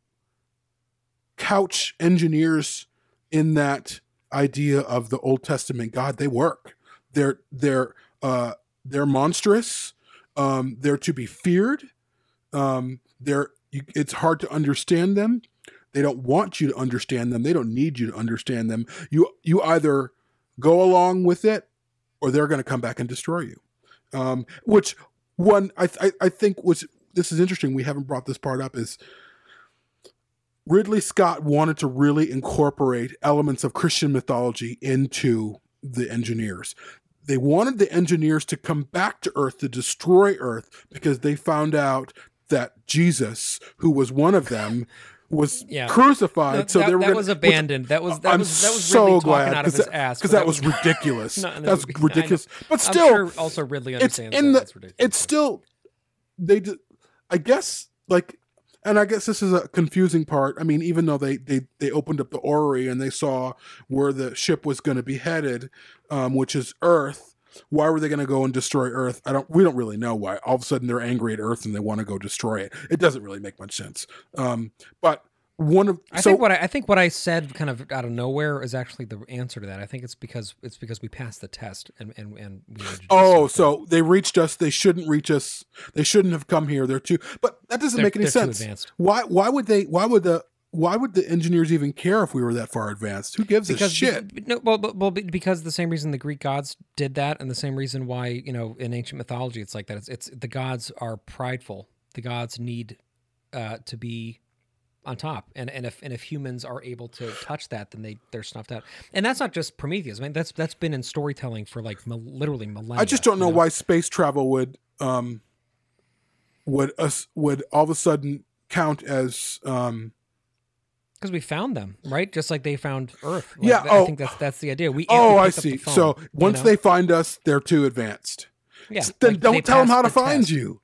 couch engineers in that idea of the Old Testament God, they work. They're they're uh, they're monstrous. Um, they're to be feared. Um, they're you, it's hard to understand them. They don't want you to understand them. They don't need you to understand them. You you either go along with it, or they're going to come back and destroy you. Um, which one I, I I think was this is interesting. We haven't brought this part up. Is Ridley Scott wanted to really incorporate elements of Christian mythology into the engineers. They wanted the engineers to come back to Earth to destroy Earth because they found out that Jesus, who was one of them, was Yeah. crucified. That- so that- they were that gonna- was which- abandoned. That was- that I'm was- that was so Ridley glad out of his that- ass, because that that was ridiculous. Not in the That's movie. Ridiculous. But still, sure also Ridley it's understands in that the. that's ridiculous. It's still they. I guess like, and I guess this is a confusing part. I mean, even though they they they opened up the orrery and they saw where the ship was going to be headed, um, which is Earth. Why were they going to go and destroy Earth? I don't. We don't really know why. All of a sudden, they're angry at Earth and they want to go destroy it. It doesn't really make much sense. Um, but one of I so think what I, I think what I said kind of out of nowhere is actually the answer to that. I think it's because it's because we passed the test and and and we needed to do oh, so they reached us. They shouldn't reach us. They shouldn't have come here. They're too. But that doesn't They're- make any sense. Why? Why would they? Why would the? Why would the engineers even care if we were that far advanced? Who gives a because shit? be- no, well, well, well, because the same reason the Greek gods did that, and the same reason why you know in ancient mythology it's like that. It's, it's the gods are prideful. The gods need uh, to be on top, and and if and if humans are able to touch that, then they they're snuffed out. And that's not just Prometheus. I mean, that's that's been in storytelling for like mil- literally millennia. I just don't you know why space travel would um would us would all of a sudden count as um because we found them, right? Just like they found Earth. Like, Yeah, th- I oh. think that's that's the idea. We oh I picked up the see. phone, so you once know? they find us, they're too advanced. yeah, then like, don't tell them how to find test. you.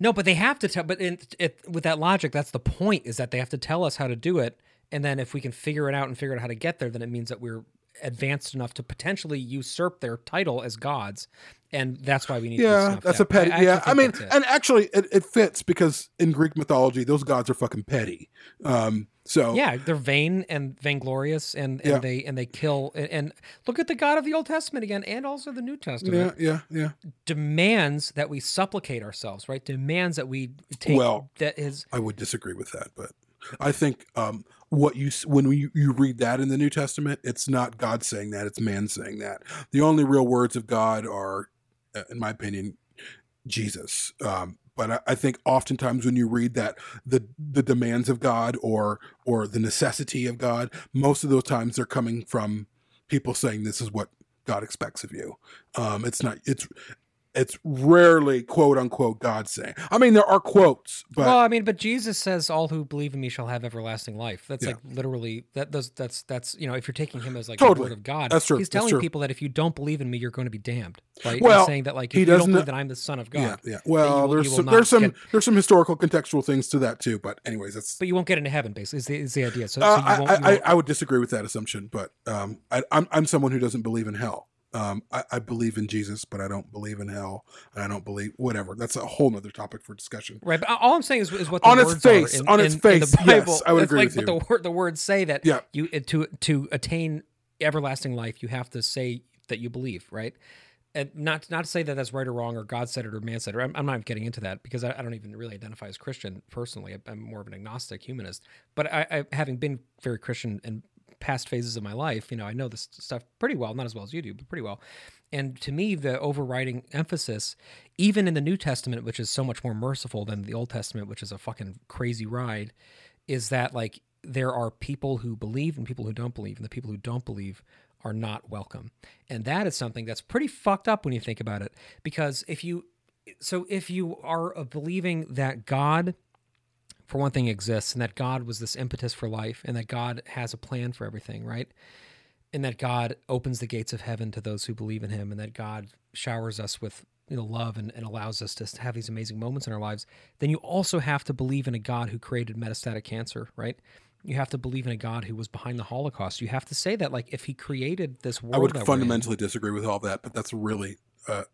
No, but they have to tell. But in, it, with that logic, that's the point: is that they have to tell us how to do it, and then if we can figure it out and figure out how to get there, then it means that we're advanced enough to potentially usurp their title as gods, and that's why we need. Yeah, that's a petty. I yeah, I think mean, and actually, it, it fits because in Greek mythology, those gods are fucking petty. Um, so yeah, they're vain and vainglorious, and, and Yeah. they and they kill. And, and look at the God of the Old Testament again, and also the New Testament. yeah, yeah, yeah. Demands that we supplicate ourselves, right? Demands that we take. Well, that is I would disagree with that, but I think um, what you when you, you read that in the New Testament, it's not God saying that; it's man saying that. The only real words of God are, uh, in my opinion, Jesus. Um, but I, I think oftentimes when you read that the the demands of God or or the necessity of God, most of those times they're coming from people saying this is what God expects of you. Um, it's not. It's it's rarely quote unquote God saying. I mean, there are quotes, but well, I mean, but Jesus says, "All who believe in me shall have everlasting life." That's Yeah. like literally that. Does that's that's you know, if you're taking him as like Totally. the word of God, That's true. He's telling true. people that if you don't believe in me, you're going to be damned. Right? Well, he's saying that like he if you don't believe that I'm the Son of God, Yeah, yeah. Well, will- there's some, there's some get- there's some historical contextual things to that too. But anyways, that's but you won't get into heaven. Basically, is the, is the idea. So, uh, so you I, won't. I, you won't- I would disagree with that assumption. But um, I, I'm I'm someone who doesn't believe in hell. Um, I, I believe in Jesus, but I don't believe in hell, and I don't believe whatever. That's a whole nother topic for discussion. Right, but all I'm saying is, is what the On its words face, are in, on its in- in face, the yes, Bible. I would It's agree like with you. the word the words say that Yeah. you to to attain everlasting life, you have to say that you believe, right? And not not to say that that's right or wrong, or God said it or man said it. I'm, I'm not getting into that because I, I don't even really identify as Christian personally. I'm more of an agnostic humanist. But I, I having been very Christian in past phases of my life, you know, I know this stuff pretty well, not as well as you do, but pretty well. And to me, the overriding emphasis, even in the New Testament, which is so much more merciful than the Old Testament, which is a fucking crazy ride, is that like there are people who believe and people who don't believe, and the people who don't believe are not welcome. And that is something that's pretty fucked up when you think about it. Because if you, so if you are believing that God, for one thing, exists and that God was this impetus for life and that God has a plan for everything, right? and that God opens the gates of heaven to those who believe in him and that God showers us with you know love and, and allows us to have these amazing moments in our lives, then you also have to believe in a God who created metastatic cancer, right? You have to believe in a God who was behind the Holocaust. You have to say that like if he created this world I would we're in- fundamentally disagree with all that, but that's really a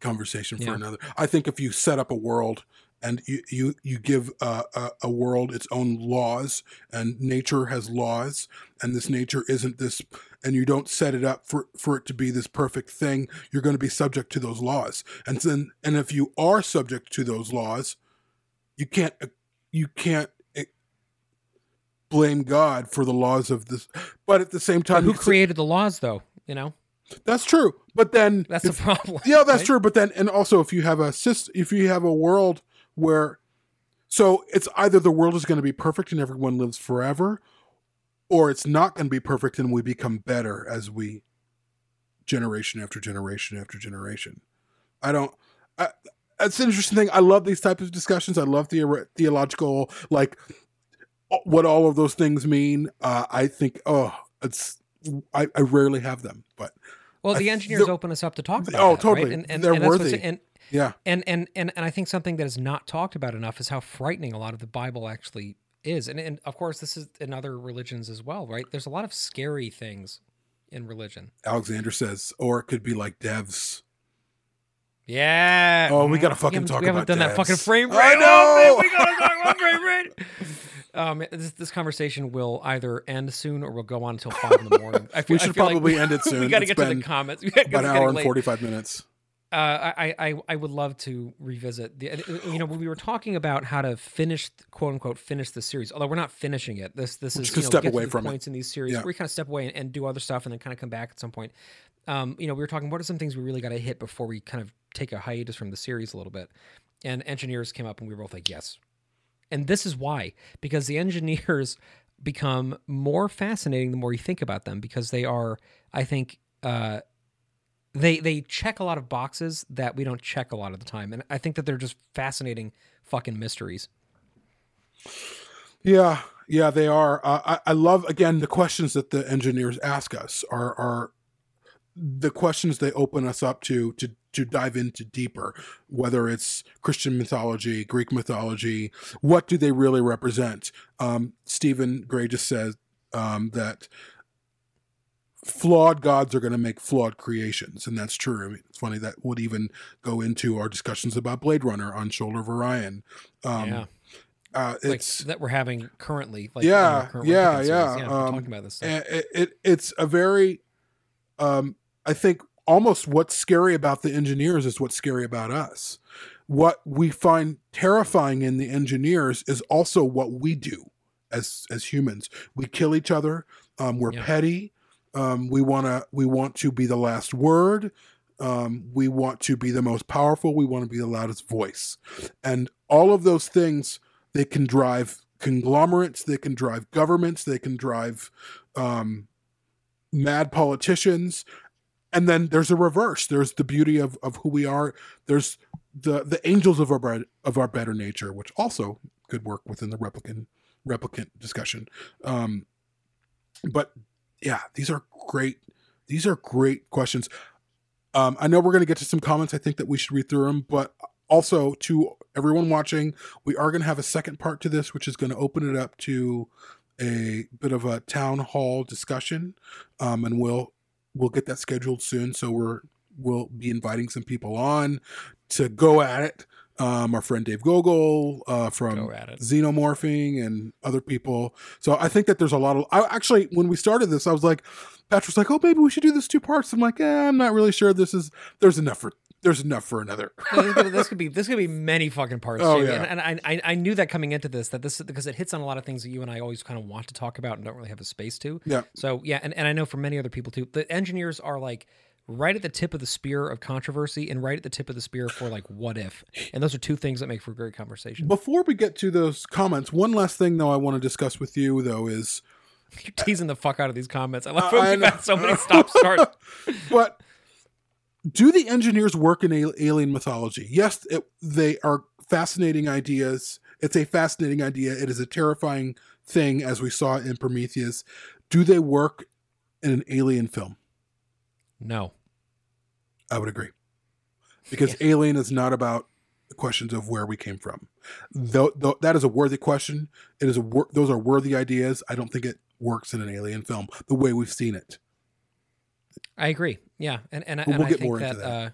conversation for Yeah. another. I think if you set up a world and you you, you give a, a, a world its own laws, and nature has laws, and this nature isn't this, and you don't set it up for for it to be this perfect thing, you're going to be subject to those laws, and then and if you are subject to those laws, you can't you can't eh, blame God for the laws of this, but at the same But time, who can say- created the laws though? You know? that's true. But then That's if- problem. Yeah, that's right? true. But then, and also, if you have a syst- if you have a world where, so it's either the world is going to be perfect and everyone lives forever, or it's not going to be perfect and we become better as we, generation after generation after generation. I don't. I, it's an interesting thing. I love these types of discussions. I love the theological, like what all of those things mean. Uh, I think, oh, it's. I, I rarely have them, but Well, the engineers open us up to talk about Oh, that, right? And, and, They're and that's worthy. and yeah. and and and and I think something that is not talked about enough is how frightening a lot of the Bible actually is. And and of course, this is in other religions as well, right? There's a lot of scary things in religion. Alexander says, or it could be like devs. Yeah. Oh, we gotta fucking haven't- talk We haven't done that fucking frame rate. I know! Oh, man, we gotta talk about frame rate. Um, this, this conversation will either end soon or we'll go on until five in the morning. I feel, We should feel like probably end it soon. We got to It's get to the comments. We gotta- About an hour and. 45 minutes. Uh, I, I I would love to revisit the. uh, You know, when we were talking about how to finish, quote unquote, finish the series. Although we're not finishing it. This this We're is you know, step away from it. points in these series. Yeah. We kind of step away and, and do other stuff, and then kind of come back at some point. Um, you know, we were talking. What are some things we really got to hit before we kind of take a hiatus from the series a little bit? And engineers came up, and we were both like, yes. And this is why, because the engineers become more fascinating the more you think about them, because they are, I think, uh, they they check a lot of boxes that we don't check a lot of the time, and I think that they're just fascinating fucking mysteries. Yeah, yeah, they are. Uh, I, I love again the questions that the engineers ask us are are the questions they open us up to to to dive into deeper. Whether it's Christian mythology, Greek mythology, what do they really represent? Um, Stephen Gray just says um, that flawed gods are going to make flawed creations, and that's true. I mean, it's funny that would even go into our discussions about Blade Runner on Shoulder of Orion. Um, yeah, uh, like it's that we're having currently. Like, yeah, current yeah, Replicant yeah. Um, talking about this stuff. It, it it's a very, um, I think almost what's scary about the engineers is what's scary about us. What we find terrifying in the engineers is also what we do as as humans. We kill each other. Um, we're Yeah. petty. Um, we wanna we want to be the last word. Um, we want to be the most powerful. We want to be the loudest voice, and all of those things they can drive conglomerates. They can drive governments. They can drive um, mad politicians. And then there's a reverse. There's the beauty of, of who we are. There's the the angels of our of our better nature, which also could work within the replicant replicant discussion. Um, but yeah, these are great. These are great questions. Um, I know we're going to get to some comments. I think that we should read through them, but also to everyone watching, we are going to have a second part to this, which is going to open it up to a bit of a town hall discussion, um, and we'll we'll get that scheduled soon. So we're we'll be inviting some people on to go at it. Um, our friend Dave Gogol uh, from Go. Xenomorphing and other people. So I think that there's a lot of. I actually, when we started this, I was like, Patrick's like, oh, maybe we should do this two parts. I'm like, eh, I'm not really sure. This is there's enough for there's enough for another. This, could, be this could be many fucking parts. Oh, Jamie. yeah. and, and I, I I knew that coming into this that this because it hits on a lot of things that you and I always kind of want to talk about and don't really have a space to. Yeah. So yeah, and, and I know for many other people too, the engineers are like right at the tip of the spear of controversy and right at the tip of the spear for like what if, and those are two things that make for a great conversation. Before we get to those comments, one last thing though I want to discuss with you though is You're teasing the fuck out of these comments. I love when we've had so many stop start. but do the engineers work in alien mythology? Yes, it, they are fascinating ideas. It's a fascinating idea. It is a terrifying thing, as we saw in Prometheus. Do they work in an alien film? No. I would agree. Because Alien is not about the questions of where we came from. Though, though that is a worthy question. It is a wor- those are worthy ideas. I don't think it works in an alien film the way we've seen it. I agree. Yeah, and and, and we'll I get think more that, into that. Uh,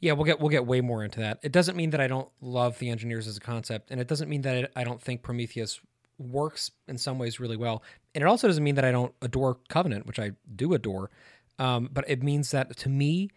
yeah, we'll get we'll get way more into that. It doesn't mean that I don't love the engineers as a concept, and it doesn't mean that I don't think Prometheus works in some ways really well, and it also doesn't mean that I don't adore Covenant, which I do adore. Um, but it means that to me,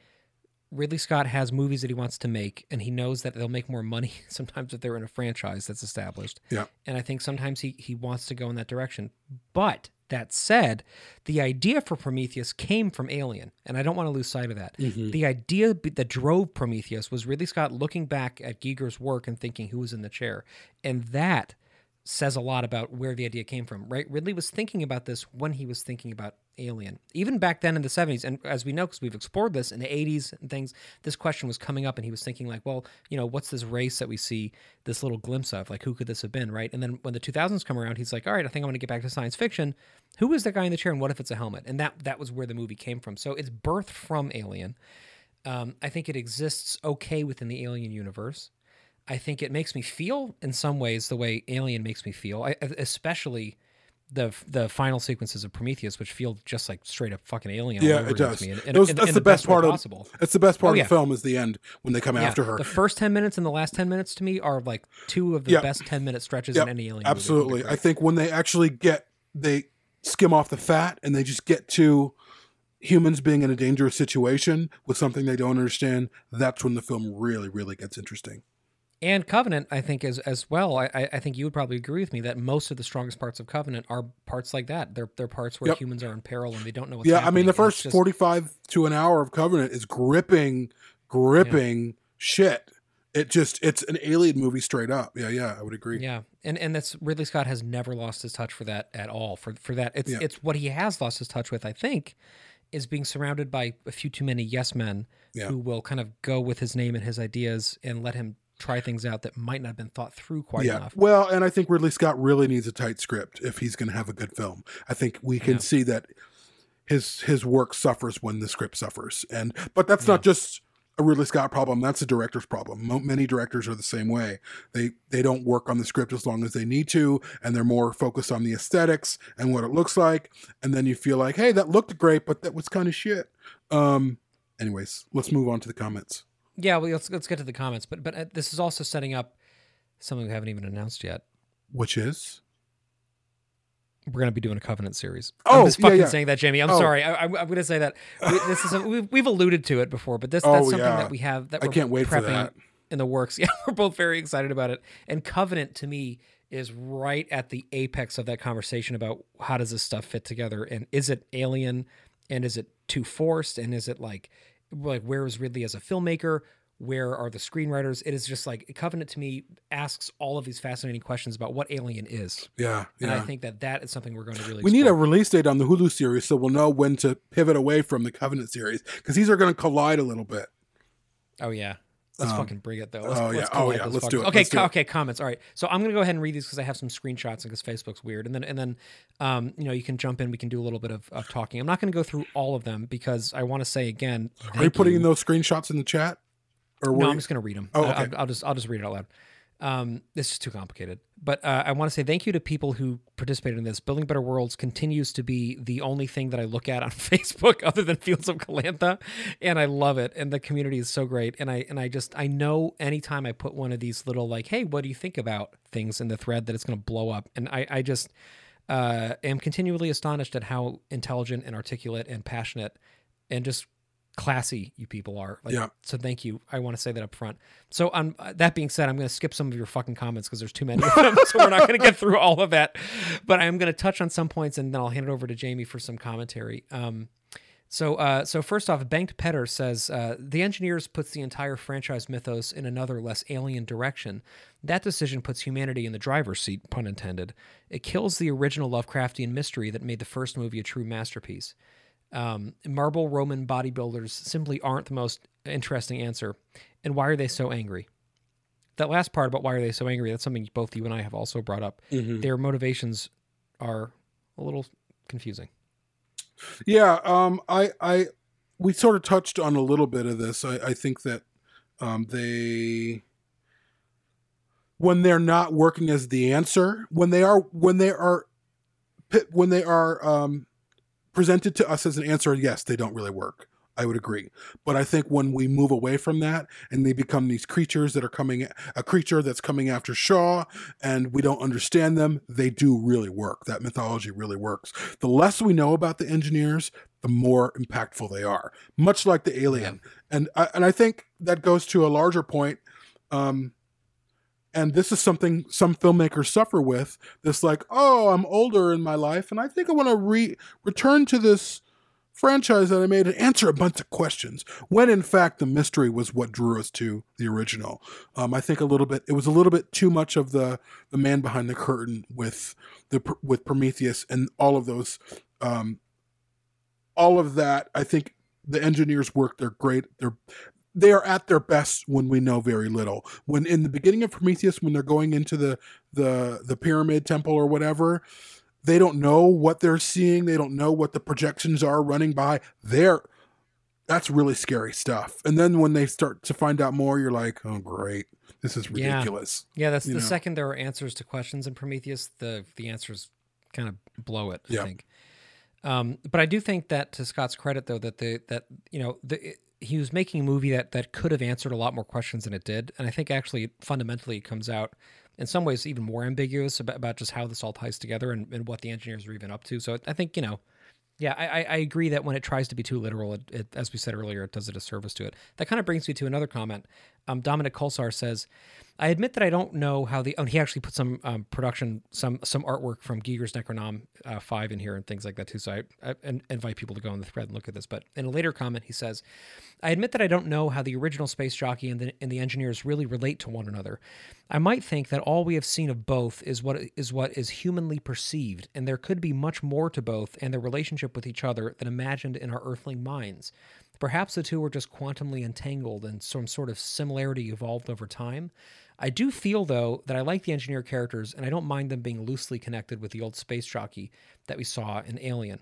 Ridley Scott has movies that he wants to make, and he knows that they'll make more money sometimes if they're in a franchise that's established. Yeah. And I think sometimes he he wants to go in that direction. But that said, the idea for Prometheus came from Alien, and I don't want to lose sight of that. Mm-hmm. The idea that drove Prometheus was Ridley Scott looking back at Giger's work and thinking who was in the chair, and that says a lot about where the idea came from, right? Ridley was thinking about this when he was thinking about Alien. Even back then in the 70s, and as we know, because we've explored this in the 80s and things, this question was coming up and he was thinking, like, well, you know, what's this race that we see this little glimpse of? Like, who could this have been, right? And then when the 2000s come around, he's like, all right, I think I'm going to get back to science fiction. Who is the guy in the chair and what if it's a helmet? And that that was where the movie came from. So it's birthed from Alien. Um, I think it exists okay within the Alien universe. I think it makes me feel in some ways the way Alien makes me feel, I, especially the the final sequences of Prometheus, which feel just like straight up fucking alien. Yeah, it does. To me, in- in- Those- in- that's in the best way part of possible. It's the best part Oh, of the film is the end when they come Yeah, after her. The first ten minutes and the last ten minutes to me are like two of the Yep. best ten minute stretches Yep, in any alien. movie. absolutely. I think when they actually get they skim off the fat and they just get to humans being in a dangerous situation with something they don't understand, that's when the film really, really gets interesting. And Covenant, I think as as well. I I think you would probably agree with me that most of the strongest parts of Covenant are parts like that. They're they're parts where Yep. humans are in peril and they don't know what's yeah, I mean the happening, first just- forty-five to an hour of Covenant is gripping, gripping shit. It just it's an alien movie straight up. Yeah, yeah, I would agree. Yeah, and and that's Ridley Scott has never lost his touch for that at all. For for that, it's Yeah. it's what he has lost his touch with. I think is being surrounded by a few too many yes men Yeah. who will kind of go with his name and his ideas and let him try things out that might not have been thought through quite yeah. enough. Well, and I think Ridley Scott really needs a tight script if he's going to have a good film. I think we can Yeah. see that his his work suffers when the script suffers, and but that's not just a Ridley Scott problem. That's a director's problem. Mo- Many directors are the same way. They they don't work on the script as long as they need to, and they're more focused on the aesthetics and what it looks like. And then you feel like, hey, that looked great, but that was kind of shit. Um. Anyways, let's move on to the comments. Yeah, well, let's let's get to the comments. But but uh, this is also setting up something we haven't even announced yet. Which is We're going to be doing a Covenant series. Oh, I'm just fucking yeah. saying that, Jamie. I'm Oh. sorry. I, I'm, I'm going to say that we, this is a, we've, we've alluded to it before, but this Oh, that's something yeah. that we have that I we're can't wait for that. in the works. Yeah, we're both very excited about it. And Covenant to me is right at the apex of that conversation about how does this stuff fit together and is it alien and is it too forced and is it like like where is Ridley as a filmmaker? Where are the screenwriters? It is just like Covenant to me asks all of these fascinating questions about what Alien is. yeah, And I think that that is something we're going to really We need a release date on the Hulu series so we'll know when to pivot away from the Covenant series because these are going to collide a little bit. Oh yeah. Let's Um, fucking bring it though. Let's, oh, yeah. let's Oh, yeah. Let's do it. Okay, do co- it. okay. Comments. All right. So I'm gonna go ahead and read these because I have some screenshots and because Facebook's weird. And then and then, um, you know, you can jump in. We can do a little bit of, of talking. I'm not gonna go through all of them because I want to say again. Are you putting you. those screenshots in the chat? Or No, were I'm just gonna read them. Oh, okay. I'll, I'll just I'll just read it out loud. Um, this is too complicated, but uh, I want to say thank you to people who participated in this. Building Better Worlds continues to be the only thing that I look at on Facebook other than Fields of Calantha, and I love it. And the community is so great. And I and I just I know anytime I put one of these little like, hey, what do you think about things in the thread that it's going to blow up. And I I just uh, am continually astonished at how intelligent and articulate and passionate and just classy you people are. Like, Yeah. So thank you. I want to say that up front. So um, that being said, I'm going to skip some of your fucking comments because there's too many of them. so we're not going to get through all of that. But I'm going to touch on some points and then I'll hand it over to Jamie for some commentary. Um, so, uh, so first off, Banked Petter says uh, the engineers puts the entire franchise mythos in another less alien direction. That decision puts humanity in the driver's seat, pun intended. It kills the original Lovecraftian mystery that made the first movie a true masterpiece. Um, marble Roman bodybuilders simply aren't the most interesting answer. And why are they so angry? That last part about why are they so angry, that's something both you and I have also brought up. Mhm. Their motivations are a little confusing. Yeah, um, I, I, we sort of touched on a little bit of this. I, I think that um, they, when they're not working as the answer, when they are, when they are, when they are um, presented to us as an answer, yes, they don't really work. I would agree, but I think when we move away from that and they become these creatures that are coming, a creature that's coming after Shaw, and we don't understand them, they do really work. That mythology really works. The less we know about the engineers, the more impactful they are. Much like the alien, and I, and I think that goes to a larger point. Um, and this is something some filmmakers suffer with. This like, oh, I'm older in my life, and I think I want to re return to this franchise that I made and answer a bunch of questions. When in fact the mystery was what drew us to the original. Um, I think a little bit. It was a little bit too much of the the man behind the curtain with the with Prometheus and all of those. Um, all of that. I think the engineers work. They're great. They're they are at their best when we know very little. When in the beginning of Prometheus, when they're going into the the the pyramid temple or whatever, they don't know what they're seeing. They don't know what the projections are running by. They're that's really scary stuff. And then when they start to find out more, you're like, oh great, this is ridiculous. Yeah, that's You the know? second there are answers to questions in Prometheus, the the answers kind of blow it. Yeah. I think. Um, but I do think that to Scott's credit, though, that the that you know the he was making a movie that that could have answered a lot more questions than it did, and I think actually fundamentally it comes out in some ways even more ambiguous about, about just how this all ties together and, and what the engineers are even up to. So I think you know yeah, I, I- agree that when it tries to be too literal, it, it, as we said earlier, it does a disservice to it. That kind of brings me to another comment. Um, Dominic Kolsar says, "I admit that I don't know how the." Oh, and he actually put some um, production, some some artwork from Giger's Necronom uh, Five in here and things like that too. So I, I in- invite people to go on the thread and look at this. But in a later comment, he says, "I admit that I don't know how the original space jockey and the and the engineers really relate to one another. I might think that all we have seen of both is what is what is humanly perceived, and there could be much more to both and their relationship with each other than imagined in our earthling minds. Perhaps the two were just quantumly entangled and some sort of similarity evolved over time. I do feel, though, that I like the engineer characters, and I don't mind them being loosely connected with the old space jockey that we saw in Alien.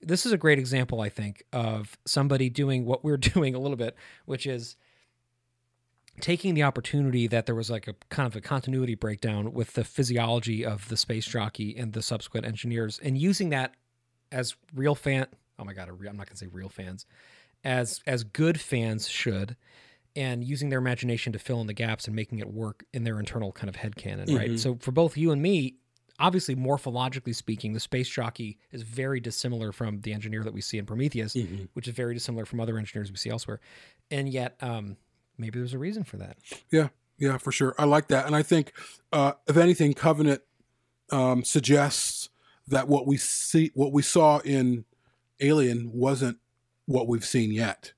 This is a great example, I think, of somebody doing what we're doing a little bit, which is taking the opportunity that there was like a kind of a continuity breakdown with the physiology of the space jockey and the subsequent engineers and using that as real fan oh my god i'm not going to say real fans as as good fans should and using their imagination to fill in the gaps and making it work in their internal kind of headcanon, right? Mhm. So for both you and me, obviously morphologically speaking, the space jockey is very dissimilar from the engineer that we see in Prometheus, which is very dissimilar from other engineers we see elsewhere. And yet, um, maybe there's a reason for that. Yeah, yeah, for sure. I like that, and I think uh, if anything, Covenant um, suggests that what we see, what we saw in Alien, wasn't what we've seen yet.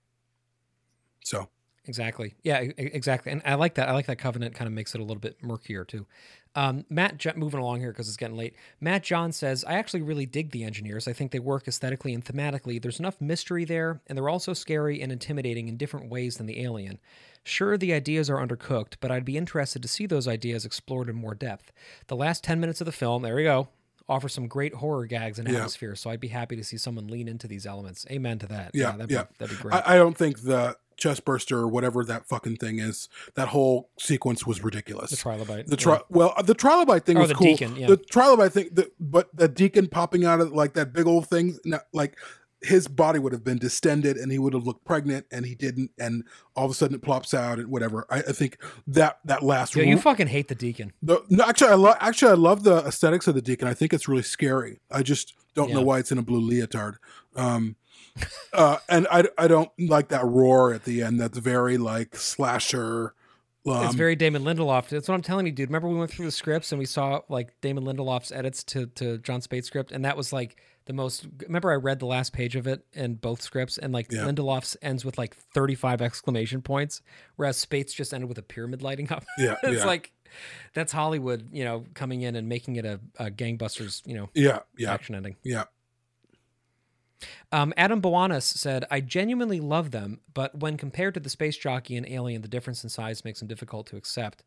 So Exactly. Yeah, exactly. And I like that. I like that Covenant kind of makes it a little bit murkier too. Um, Matt, moving along here because it's getting late. Matt John says, I actually really dig the engineers. I think they work aesthetically and thematically. There's enough mystery there, and they're also scary and intimidating in different ways than the alien. Sure, the ideas are undercooked, but I'd be interested to see those ideas explored in more depth. The last 10 minutes of the film, there we go, offer some great horror gags and Yeah. atmosphere, so I'd be happy to see someone lean into these elements. Amen to that. yeah, that'd, yeah, Be, that'd be great. I, I don't think the chest burster or whatever that fucking thing is. That whole sequence was ridiculous. the trilobite. The tri- well, uh, the trilobite thing Or was the cool. deacon, yeah. The trilobite thing, the, but the deacon popping out of like that big old thing, like his body would have been distended and he would have looked pregnant, and he didn't. And all of a sudden, it plops out and whatever. I, I think that that last. Yo, you fucking hate the deacon. the, no, actually, I love actually I love the aesthetics of the deacon. I think it's really scary. I just don't know why it's in a blue leotard. Um, uh, and I I don't like that roar at the end. That's very like slasher. Um, it's very Damon Lindelof. That's what I'm telling you, dude. Remember we went through the scripts and we saw like Damon Lindelof's edits to to Jon Spaihts's script, and that was like the most. Remember, I read the last page of it in both scripts, and like Yeah. Lindelof's ends with like 35 exclamation points, whereas Spaihts just ended with a pyramid lighting up. Yeah, it's yeah. like that's Hollywood, you know, coming in and making it a, a gangbusters, you know, yeah, yeah, action ending. yeah. Um, Adam Bowanis said, I genuinely love them, but when compared to the space jockey and alien, the difference in size makes them difficult to accept.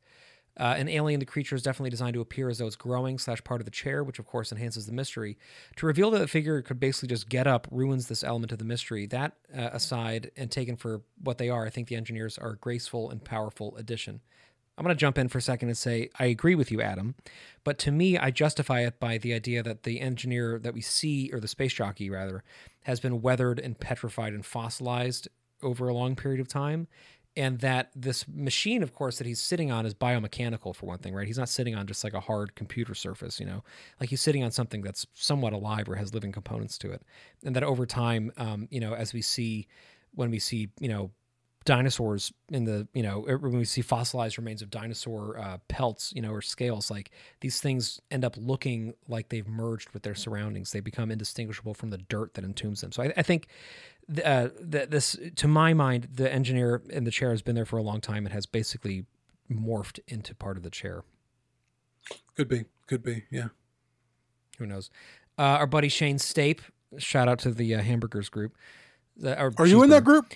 Uh, in Alien, the creature is definitely designed to appear as though it's growing slash part of the chair, which of course enhances the mystery. To reveal that the figure could basically just get up ruins this element of the mystery. That uh, aside, and taken for what they are, I think the engineers are a graceful and powerful addition. I'm going to jump in for a second and say I agree with you, Adam. But to me, I justify it by the idea that the engineer that we see, or the space jockey rather, has been weathered and petrified and fossilized over a long period of time. And that this machine, of course, that he's sitting on is biomechanical for one thing, right? He's not sitting on just like a hard computer surface, you know, like he's sitting on something that's somewhat alive or has living components to it. And that over time, um, you know, as we see when we see, you know, dinosaurs in the you know er, when we see fossilized remains of dinosaur uh, pelts you know or scales like these things end up looking like they've merged with their surroundings they become indistinguishable from the dirt that entombs them so i, I think th- uh, th- this to my mind the engineer in the chair has been there for a long time and has basically morphed into part of the chair Could be, could be, yeah. who knows uh, our buddy shane stape shout out to the uh, hamburgers group The- our Are you in that group?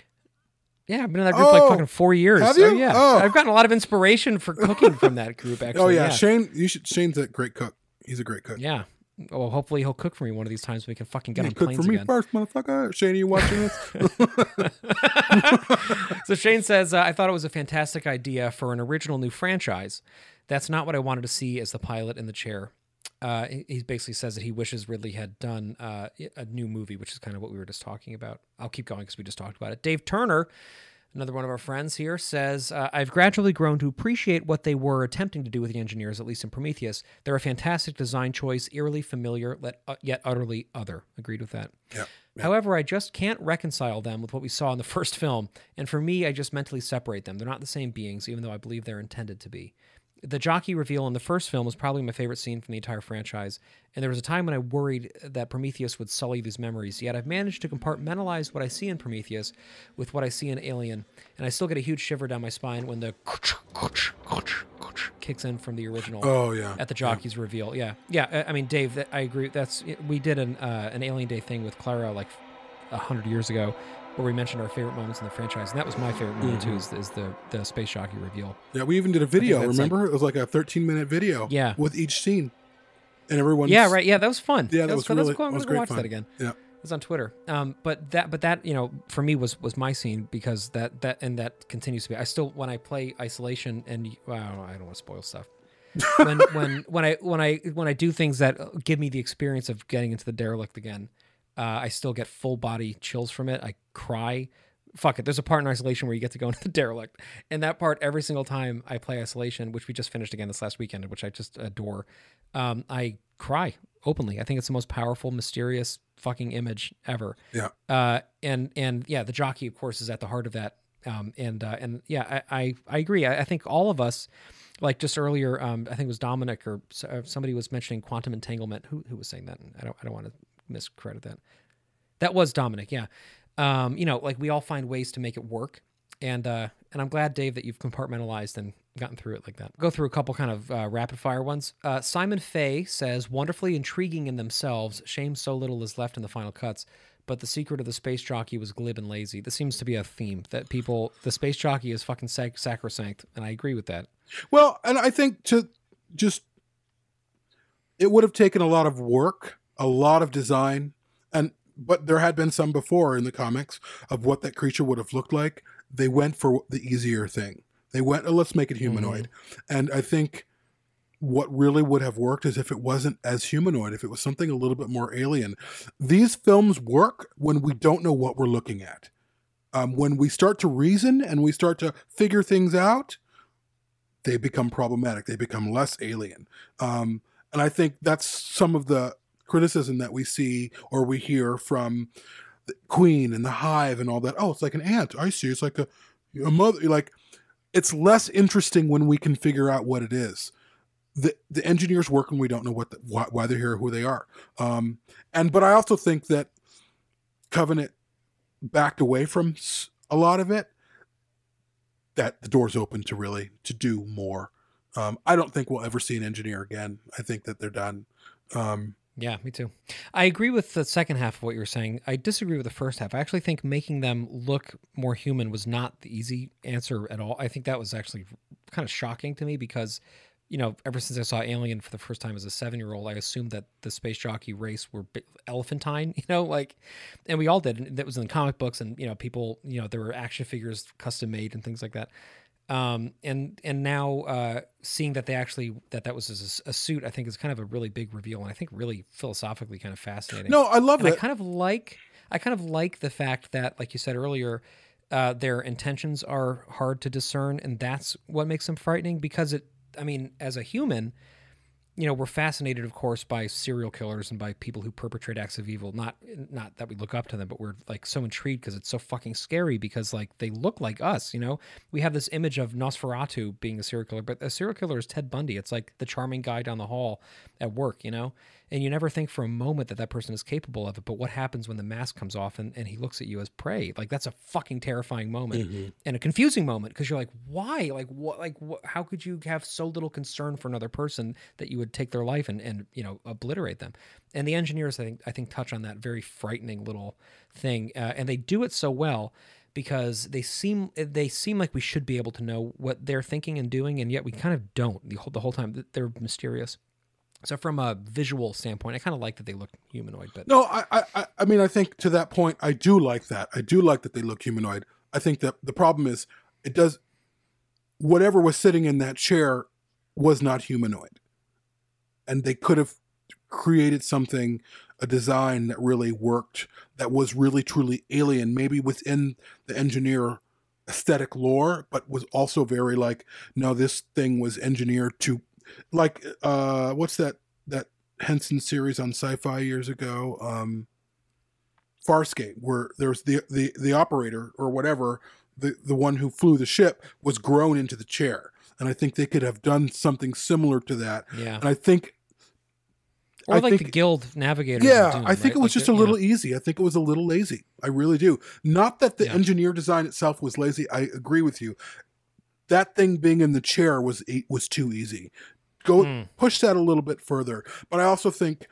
Yeah, I've been in that group like Oh, fucking four years. have So, you? yeah, Oh. I've gotten a lot of inspiration for cooking from that group. Actually, oh yeah. Shane. You should. Shane's a great cook. He's a great cook. yeah. Well, hopefully he'll cook for me one of these times. So we can fucking get Yeah, on cook planes for me again. first, motherfucker. Shane, are you watching this? so Shane says, uh, I thought it was a fantastic idea for an original new franchise. That's not what I wanted to see as the pilot in the chair. Uh, he he basically says that he wishes Ridley had done uh, a new movie, which is kind of what we were just talking about. I'll keep going because we just talked about it. Dave Turner, another one of our friends here, says uh, I've gradually grown to appreciate what they were attempting to do with the engineers, at least in Prometheus. They're a fantastic design choice, eerily familiar, uh, yet utterly other. Agreed with that. Yeah. However, I just can't reconcile them with what we saw in the first film, and for me, I just mentally separate them. They're not the same beings, even though I believe they're intended to be. The jockey reveal in the first film was probably my favorite scene from the entire franchise, and there was a time when I worried that Prometheus would sully these memories. Yet I've managed to compartmentalize what I see in Prometheus with what I see in Alien, and I still get a huge shiver down my spine when the kicks in from the original Oh, yeah. at the jockey's reveal. Yeah, yeah. I I mean, Dave, I agree. That's we did an uh, an Alien Day thing with Clara like a hundred years ago, where we mentioned our favorite moments in the franchise, and that was my favorite moment too. Is, is the the space jockey reveal? Yeah, we even did a video. that's Remember, it was like a 13 minute video. Yeah. with each scene, and everyone. Yeah, right. Yeah, that was fun. Yeah, that was fun. really- Let's go, that was let's go great watch fun. that again. Yeah. It was on Twitter. Um, but that, but that, you know, for me was was my scene because that that and that continues to be. I still when I play Isolation and wow, I don't want to spoil stuff. when when when I when I when I do things that give me the experience of getting into the derelict again, uh, I still get full body chills from it. I cry. Fuck it. There's a part in Isolation where you get to go into the derelict, and that part every single time I play Isolation, which we just finished again this last weekend, which I just adore. Um, I cry openly. I think it's the most powerful, mysterious fucking image ever. Yeah. Uh, and and yeah, the jockey, of course, is at the heart of that. Um, and uh, and yeah, I I, I agree. I, I think all of us, like just earlier, um, I think it was Dominic or uh, somebody was mentioning quantum entanglement. Who who was saying that? I don't I don't want to miscredit that. That was Dominic. Yeah. Um, you know, like we all find ways to make it work. And uh, and I'm glad, Dave, that you've compartmentalized and gotten through it like that. Go through a couple kind of uh, rapid fire ones. Uh, Simon Fay says, wonderfully intriguing in themselves. Shame so little is left in the final cuts. But the secret of the space jockey was glib and lazy. This seems to be a theme that people, the space jockey is fucking sac- sacrosanct, and I agree with that. Well, and I think to just it would have taken a lot of work, a lot of design, and but there had been some before in the comics of what that creature would have looked like. They went for the easier thing. They went, oh, let's make it humanoid. And I think what really would have worked is if it wasn't as humanoid, if it was something a little bit more alien. These films work when we don't know what we're looking at. Um, when we start to reason and we start to figure things out, they become problematic. They become less alien. Um, and I think that's some of the criticism that we see or we hear from the Queen and the Hive and all that. Oh, it's like an ant. I see. It's like a, a mother. Like it's less interesting when we can figure out what it is. The the engineers work and we don't know what the, why, why they're here, or who they are. Um, and but I also think that Covenant backed away from a lot of it that the door's open to really to do more. Um, I don't think we'll ever see an engineer again. I think that they're done. Um, Yeah, me too. I agree with the second half of what you were saying. I disagree with the first half. I actually think making them look more human was not the easy answer at all. I think that was actually kind of shocking to me because, you know, ever since I saw Alien for the first time as a seven year old, I assumed that the space jockey race were elephantine, you know, like, and we all did. And that was in the comic books, and, you know, people, you know, there were action figures custom made and things like that um, and and now uh, seeing that they actually that that was a suit, I think is kind of a really big reveal, and I think really philosophically kind of fascinating. No, I love and it. I kind of like I kind of like the fact that, like you said earlier, uh, their intentions are hard to discern, and that's what makes them frightening. Because it, I mean, as a human, you know, we're fascinated, of course, by serial killers and by people who perpetrate acts of evil. Not not that we look up to them, but we're like so intrigued because it's so fucking scary because like they look like us. You know, we have this image of Nosferatu being a serial killer, but a serial killer is Ted Bundy. It's like the charming guy down the hall at work. You know, and you never think for a moment that that person is capable of it. But what happens when the mask comes off and, and he looks at you as prey? Like that's a fucking terrifying moment and a confusing moment because you're like, why? Like what? Like what? How could you have so little concern for another person that you would take their life and and you know obliterate them? And the engineers, I think, I think touch on that very frightening little thing, uh, and they do it so well because they seem they seem like we should be able to know what they're thinking and doing, and yet we kind of don't the whole the whole time. They're mysterious. So from a visual standpoint, I kind of like that they look humanoid, but No, I, I, I- mean, I think to that point, I do like that. I do like that they look humanoid. I think that the problem is, it does, whatever was sitting in that chair was not humanoid, and they could have created something, a design that really worked, that was really truly alien, maybe within the engineer aesthetic lore, but was also very like, no, this thing was engineered to, like, uh, what's that that Henson series on Sci-Fi years ago? Um, Farscape, where there's the the the operator or whatever, the the one who flew the ship was grown into the chair, and I think they could have done something similar to that. Yeah. And I think Or I like think- the guild navigator. yeah, I think it was just a little easy. I think it was a little lazy. I really do. Not that the Yeah. engineer design itself was lazy. I agree with you. That thing being in the chair was was too easy. Go Hmm. push that a little bit further. But I also think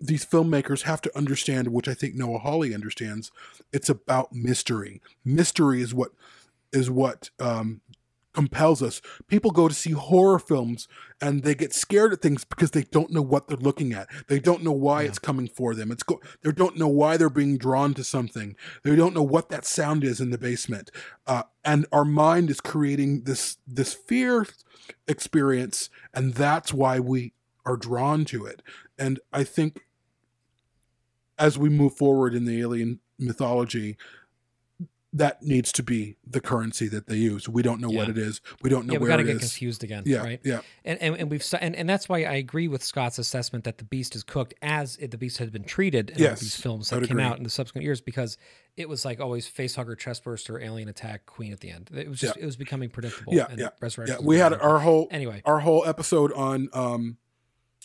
these filmmakers have to understand, which I think Noah Hawley understands. It's about mystery. Mystery is what is what um, compels us. People go to see horror films and they get scared at things because they don't know what they're looking at. They don't know why it's coming for them. It's go- they don't know why they're being drawn to something. They don't know what that sound is in the basement. Uh, and our mind is creating this this fear experience, and that's why we are drawn to it. And I think as we move forward in the alien mythology, that needs to be the currency that they use. We don't know what it is. We don't know where it is. We got to get confused again, Yeah, right? yeah. And and, and we've and, and that's why I agree with Scott's assessment that the beast is cooked as it, the beast had been treated in Yes, these films that came agree. out in the subsequent years because it was like always facehugger, chestburster, alien attack, queen at the end. It was just Yeah. it was becoming predictable. Yeah, and yeah, Resurrection yeah. We had our whole anyway. our whole episode on um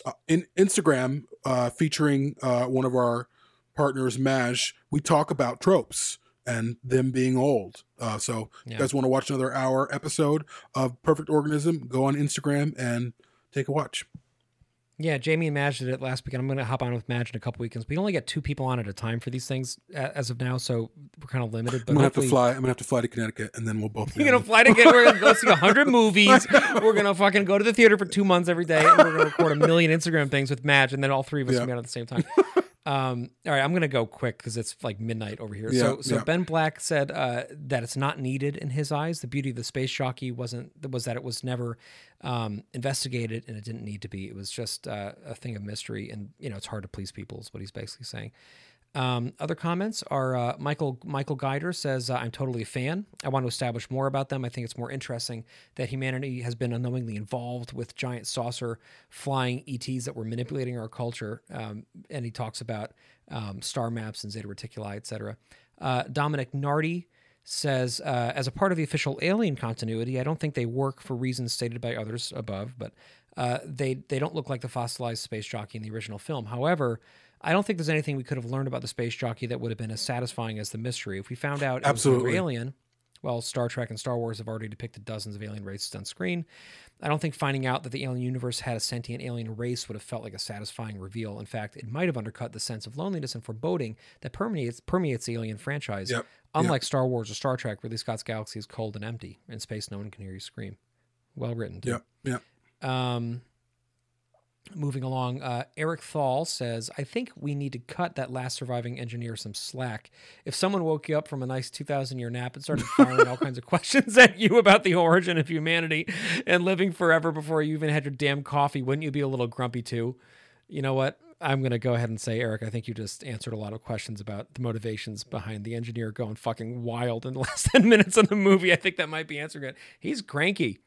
uh, in Instagram uh featuring uh one of our partners Maj. We talk about tropes and them being old. Uh so if Yeah. you guys want to watch another hour episode of Perfect Organism, go on Instagram and take a watch. Yeah, Jamie and Madge did it last week, and I'm going to hop on with Madge in a couple weekends. We only get two people on at a time for these things as of now, so we're kind of limited. But I'm gonna have to fly. I'm gonna have to fly to Connecticut, and then we'll both. You're gonna fly to get. We're gonna go see hundred movies. We're gonna fucking go to the theater for two months every day, and we're gonna record a million Instagram things with Madge, and then all three of us Yeah. will be on at the same time. Um, all right, I'm gonna go quick because it's like midnight over here. Yeah, so, so yeah. Ben Black said uh, that it's not needed in his eyes. The beauty of the space jockey wasn't was that it was never um, investigated, and it didn't need to be. It was just uh, a thing of mystery, and you know it's hard to please people. Is what he's basically saying. Um, other comments are uh, Michael Michael Guider says uh, I'm totally a fan. I want to establish more about them. I think it's more interesting that humanity has been unknowingly involved with giant saucer flying ETs that were manipulating our culture. Um, and he talks about um, star maps and Zeta Reticuli, etc. Uh, Dominic Nardi says, uh, as a part of the official alien continuity, I don't think they work for reasons stated by others above, but uh, they they don't look like the fossilized space jockey in the original film. However, I don't think there's anything we could have learned about the space jockey that would have been as satisfying as the mystery. If we found out it was Absolutely. an alien, well, Star Trek and Star Wars have already depicted dozens of alien races on screen. I don't think finding out that the alien universe had a sentient alien race would have felt like a satisfying reveal. In fact, it might have undercut the sense of loneliness and foreboding that permeates permeates the alien franchise. Yep. Unlike Star Wars or Star Trek, Ridley Scott's galaxy is cold and empty. In space, no one can hear you scream. Well written. Yeah, yeah. Um, moving along, uh, Eric Thal says, I think we need to cut that last surviving engineer some slack. If someone woke you up from a nice 2,000 year nap and started firing all kinds of questions at you about the origin of humanity and living forever before you even had your damn coffee, wouldn't you be a little grumpy too? You know what? I'm going to go ahead and say, Eric, I think you just answered a lot of questions about the motivations behind the engineer going fucking wild in the last 10 minutes of the movie. I think that might be answering it. He's cranky.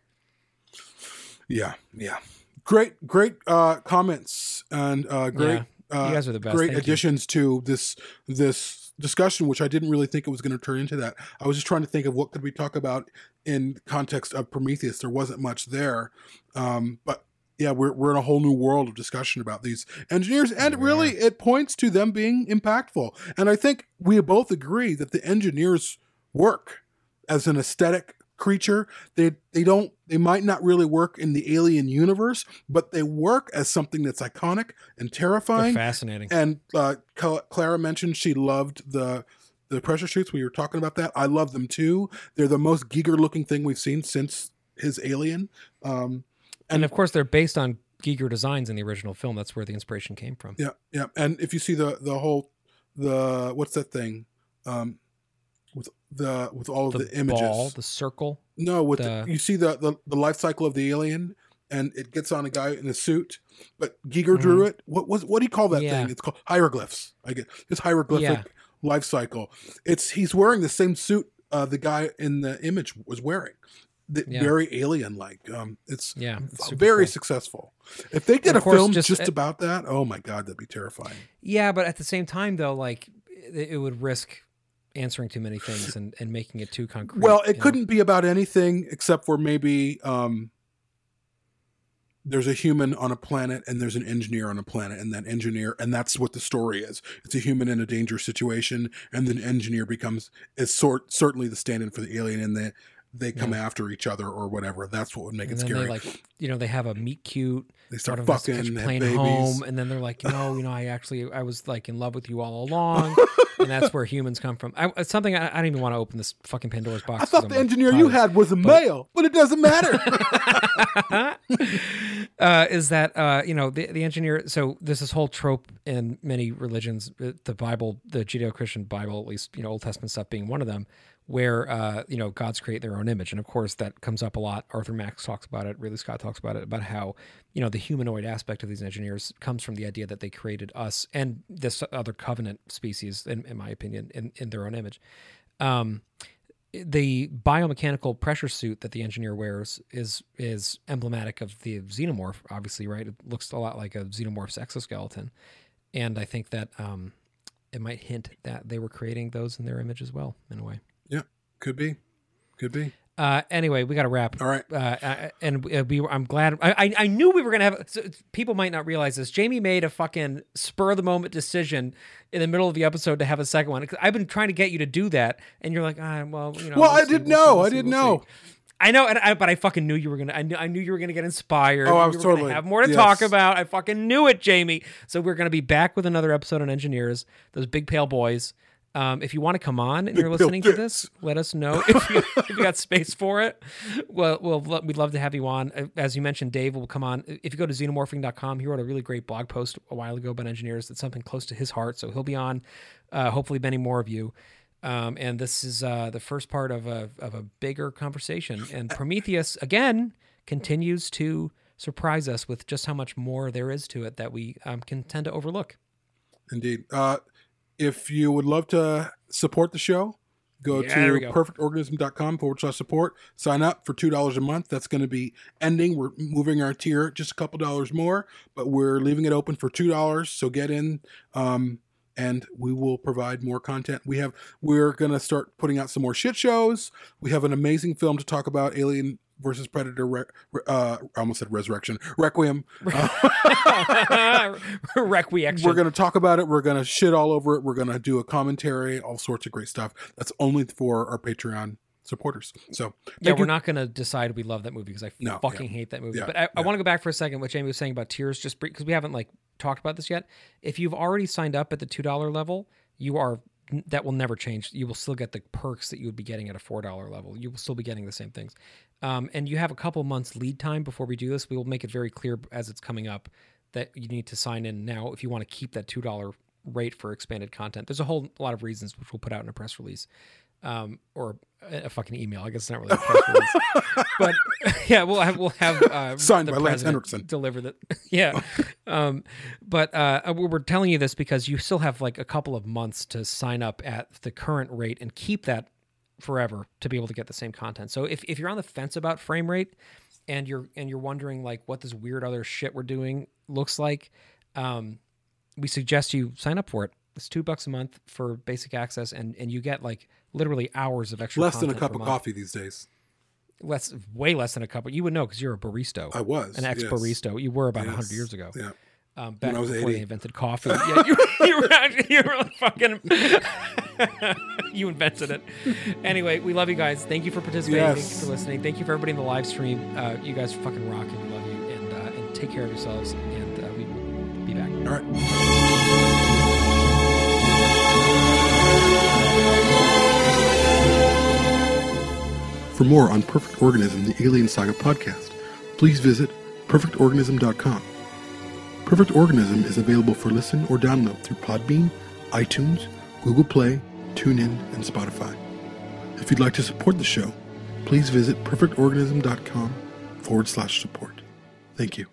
Yeah, yeah. Great, great uh, comments and uh, great. Yeah. Uh, You guys are the best. Great Thank you. additions to this this discussion, which I didn't really think it was going to turn into that. I was just trying to think of what could we talk about in context of Prometheus. There wasn't much there, um, but yeah, we're we're in a whole new world of discussion about these engineers, and really, it points to them being impactful. And I think we both agree that the engineers work as an aesthetic creature. They they don't they might not really work in the alien universe, but they work as something that's iconic and They're terrifying. fascinating. And uh, Clara mentioned she loved the the pressure suits. We were talking about that. I love them too. They're the most Giger looking thing we've seen since his Alien. Um, and of course, they're based on Giger designs in the original film. That's where the inspiration came from. yeah, yeah. And if you see the the whole the what's that thing um, with the with all of the, images. ball, the circle. No, with the- the, you see the, the the life cycle of the alien and it gets on a guy in a suit. But Giger drew it. What was what do you call that Mm-hmm. Yeah. thing? It's called hieroglyphs. I get this hieroglyphic Yeah. life cycle. It's he's wearing the same suit uh, the guy in the image was wearing. The, Yeah. Very alien like. Um, it's Yeah, it's very cool. successful. If they did a film just- just, uh, about that, oh my god, that'd be terrifying. Yeah, but at the same time, though, like it, it would risk answering too many things and, and making it too concrete. Well, it couldn't be about anything except for maybe um, there's a human on a planet and there's an engineer on a planet, and that engineer, and that's what the story is. It's a human in a dangerous situation, and the engineer becomes is sort certainly the stand-in for the alien, and they they come after each other or whatever. That's what would make And it scary. they like, you know, they have a meet cute. They start fucking, catch a plane babies. home, and then they're like, no, you know, I actually, I was like in love with you all along, and that's where humans come from. I, it's something I, I don't even want to open this fucking Pandora's box. I thought I'm, the like, engineer you had was a male, but it doesn't matter. uh, is that uh, you know the the engineer? So there's this whole trope in many religions, uh, the Bible, the Judeo-Christian Bible, at least you know Old Testament stuff being one of them, where uh, you know gods create their own image, and of course that comes up a lot. Arthur Max talks about it. Ridley Scott talks about it about how you know the humanoid aspect of these engineers comes from the idea that they created us and this other covenant species, in, in my opinion, in in their own image. Um, the biomechanical pressure suit that the engineer wears is is emblematic of the xenomorph obviously right it looks a lot like a xenomorph's exoskeleton and i think that um it might hint that they were creating those in their image as well in a way yeah, could be, could be. uh anyway we got to wrap All right. uh, uh, and uh, we were, i'm glad I, I knew we were gonna have so people might not realize this jamie made a fucking spur of the moment decision in the middle of the episode to have a second one i've been trying to get you to do that and you're like ah, well you know Well, I didn't know. I didn't know. I know, and I, but I fucking knew you were gonna. I knew, I knew you were gonna get inspired. Oh, I was totally- have more to yes. talk about. I fucking knew it, Jamie. So we're gonna be back with another episode on engineers, those big pale boys. Um, if you want to come on and you're listening to this, let us know if you, if you got space for it. Well, well, we'd love to have you on. Uh, As you mentioned, Dave will come on. If you go to xenomorphing.com, he wrote a really great blog post a while ago about engineers. that's something close to his heart, so he'll be on. Uh, hopefully, many more of you. Um, and this is uh, the first part of a of a bigger conversation. And Prometheus again continues to surprise us with just how much more there is to it that we um, can tend to overlook. Indeed. Uh, if you would love to support the show, go Yeah, to go. perfectorganism.com forward slash support. Sign up for $2 a month. That's going to be ending. We're moving our tier just a couple dollars more, but we're leaving it open for $2. So get in. Um, and we will provide more content. We have we're gonna start putting out some more shit shows. We have an amazing film to talk about: Alien versus Predator. Re- uh, I almost said Resurrection, Requiem. Uh, Requiem. we're going to talk about it. We're going to shit all over it. We're going to do a commentary, all sorts of great stuff. That's only for our Patreon supporters. So, Yeah, we're you. not going to decide we love that movie because I No, fucking yeah. hate that movie. Yeah, but I, I want to go back for a second. What Jamie was saying about tiers, just because we haven't like talked about this yet. If you've already signed up at the two dollar level, you are that will never change. You will still get the perks that you would be getting at a four dollar level. You will still be getting the same things. Um, and you have a couple months lead time before we do this. We will make it very clear as it's coming up that you need to sign in now if you want to keep that two dollar rate for expanded content. There's a whole lot of reasons which we'll put out in a press release um, or a, a fucking email. I guess it's not really a press release, but yeah, we'll have we'll have uh, Signed the by Lance Henriksen. deliver that. yeah, um, but uh, we're we're telling you this because you still have like a couple of months to sign up at the current rate and keep that forever to be able to get the same content. So if if you're on the fence about frame rate and you're and you're wondering like what this weird other shit we're doing looks like, um, we suggest you sign up for it. It's two bucks a month for basic access, and and you get like literally hours of extra. less than a cup of coffee these days. Less, way less than a cup. You would know because you're a barista. I was, an ex yes. barista. You were about a Yes. hundred years ago. Yeah. Um, back When I was before 80. they invented coffee. yeah, you, you were actually, you were fucking. you invented it. Anyway, we love you guys. Thank you for participating. Thank you for listening. Thank you for everybody in the live stream. Uh, you guys fucking rock, and we love you. And uh, and take care of yourselves. And uh, we will be back. All right. For more on Perfect Organism, the Alien Saga podcast, please visit perfectorganism.com. Perfect Organism is available for listen or download through Podbean, iTunes, Google Play, TuneIn, and Spotify. If you'd like to support the show, please visit perfectorganism.com forward slash support. Thank you.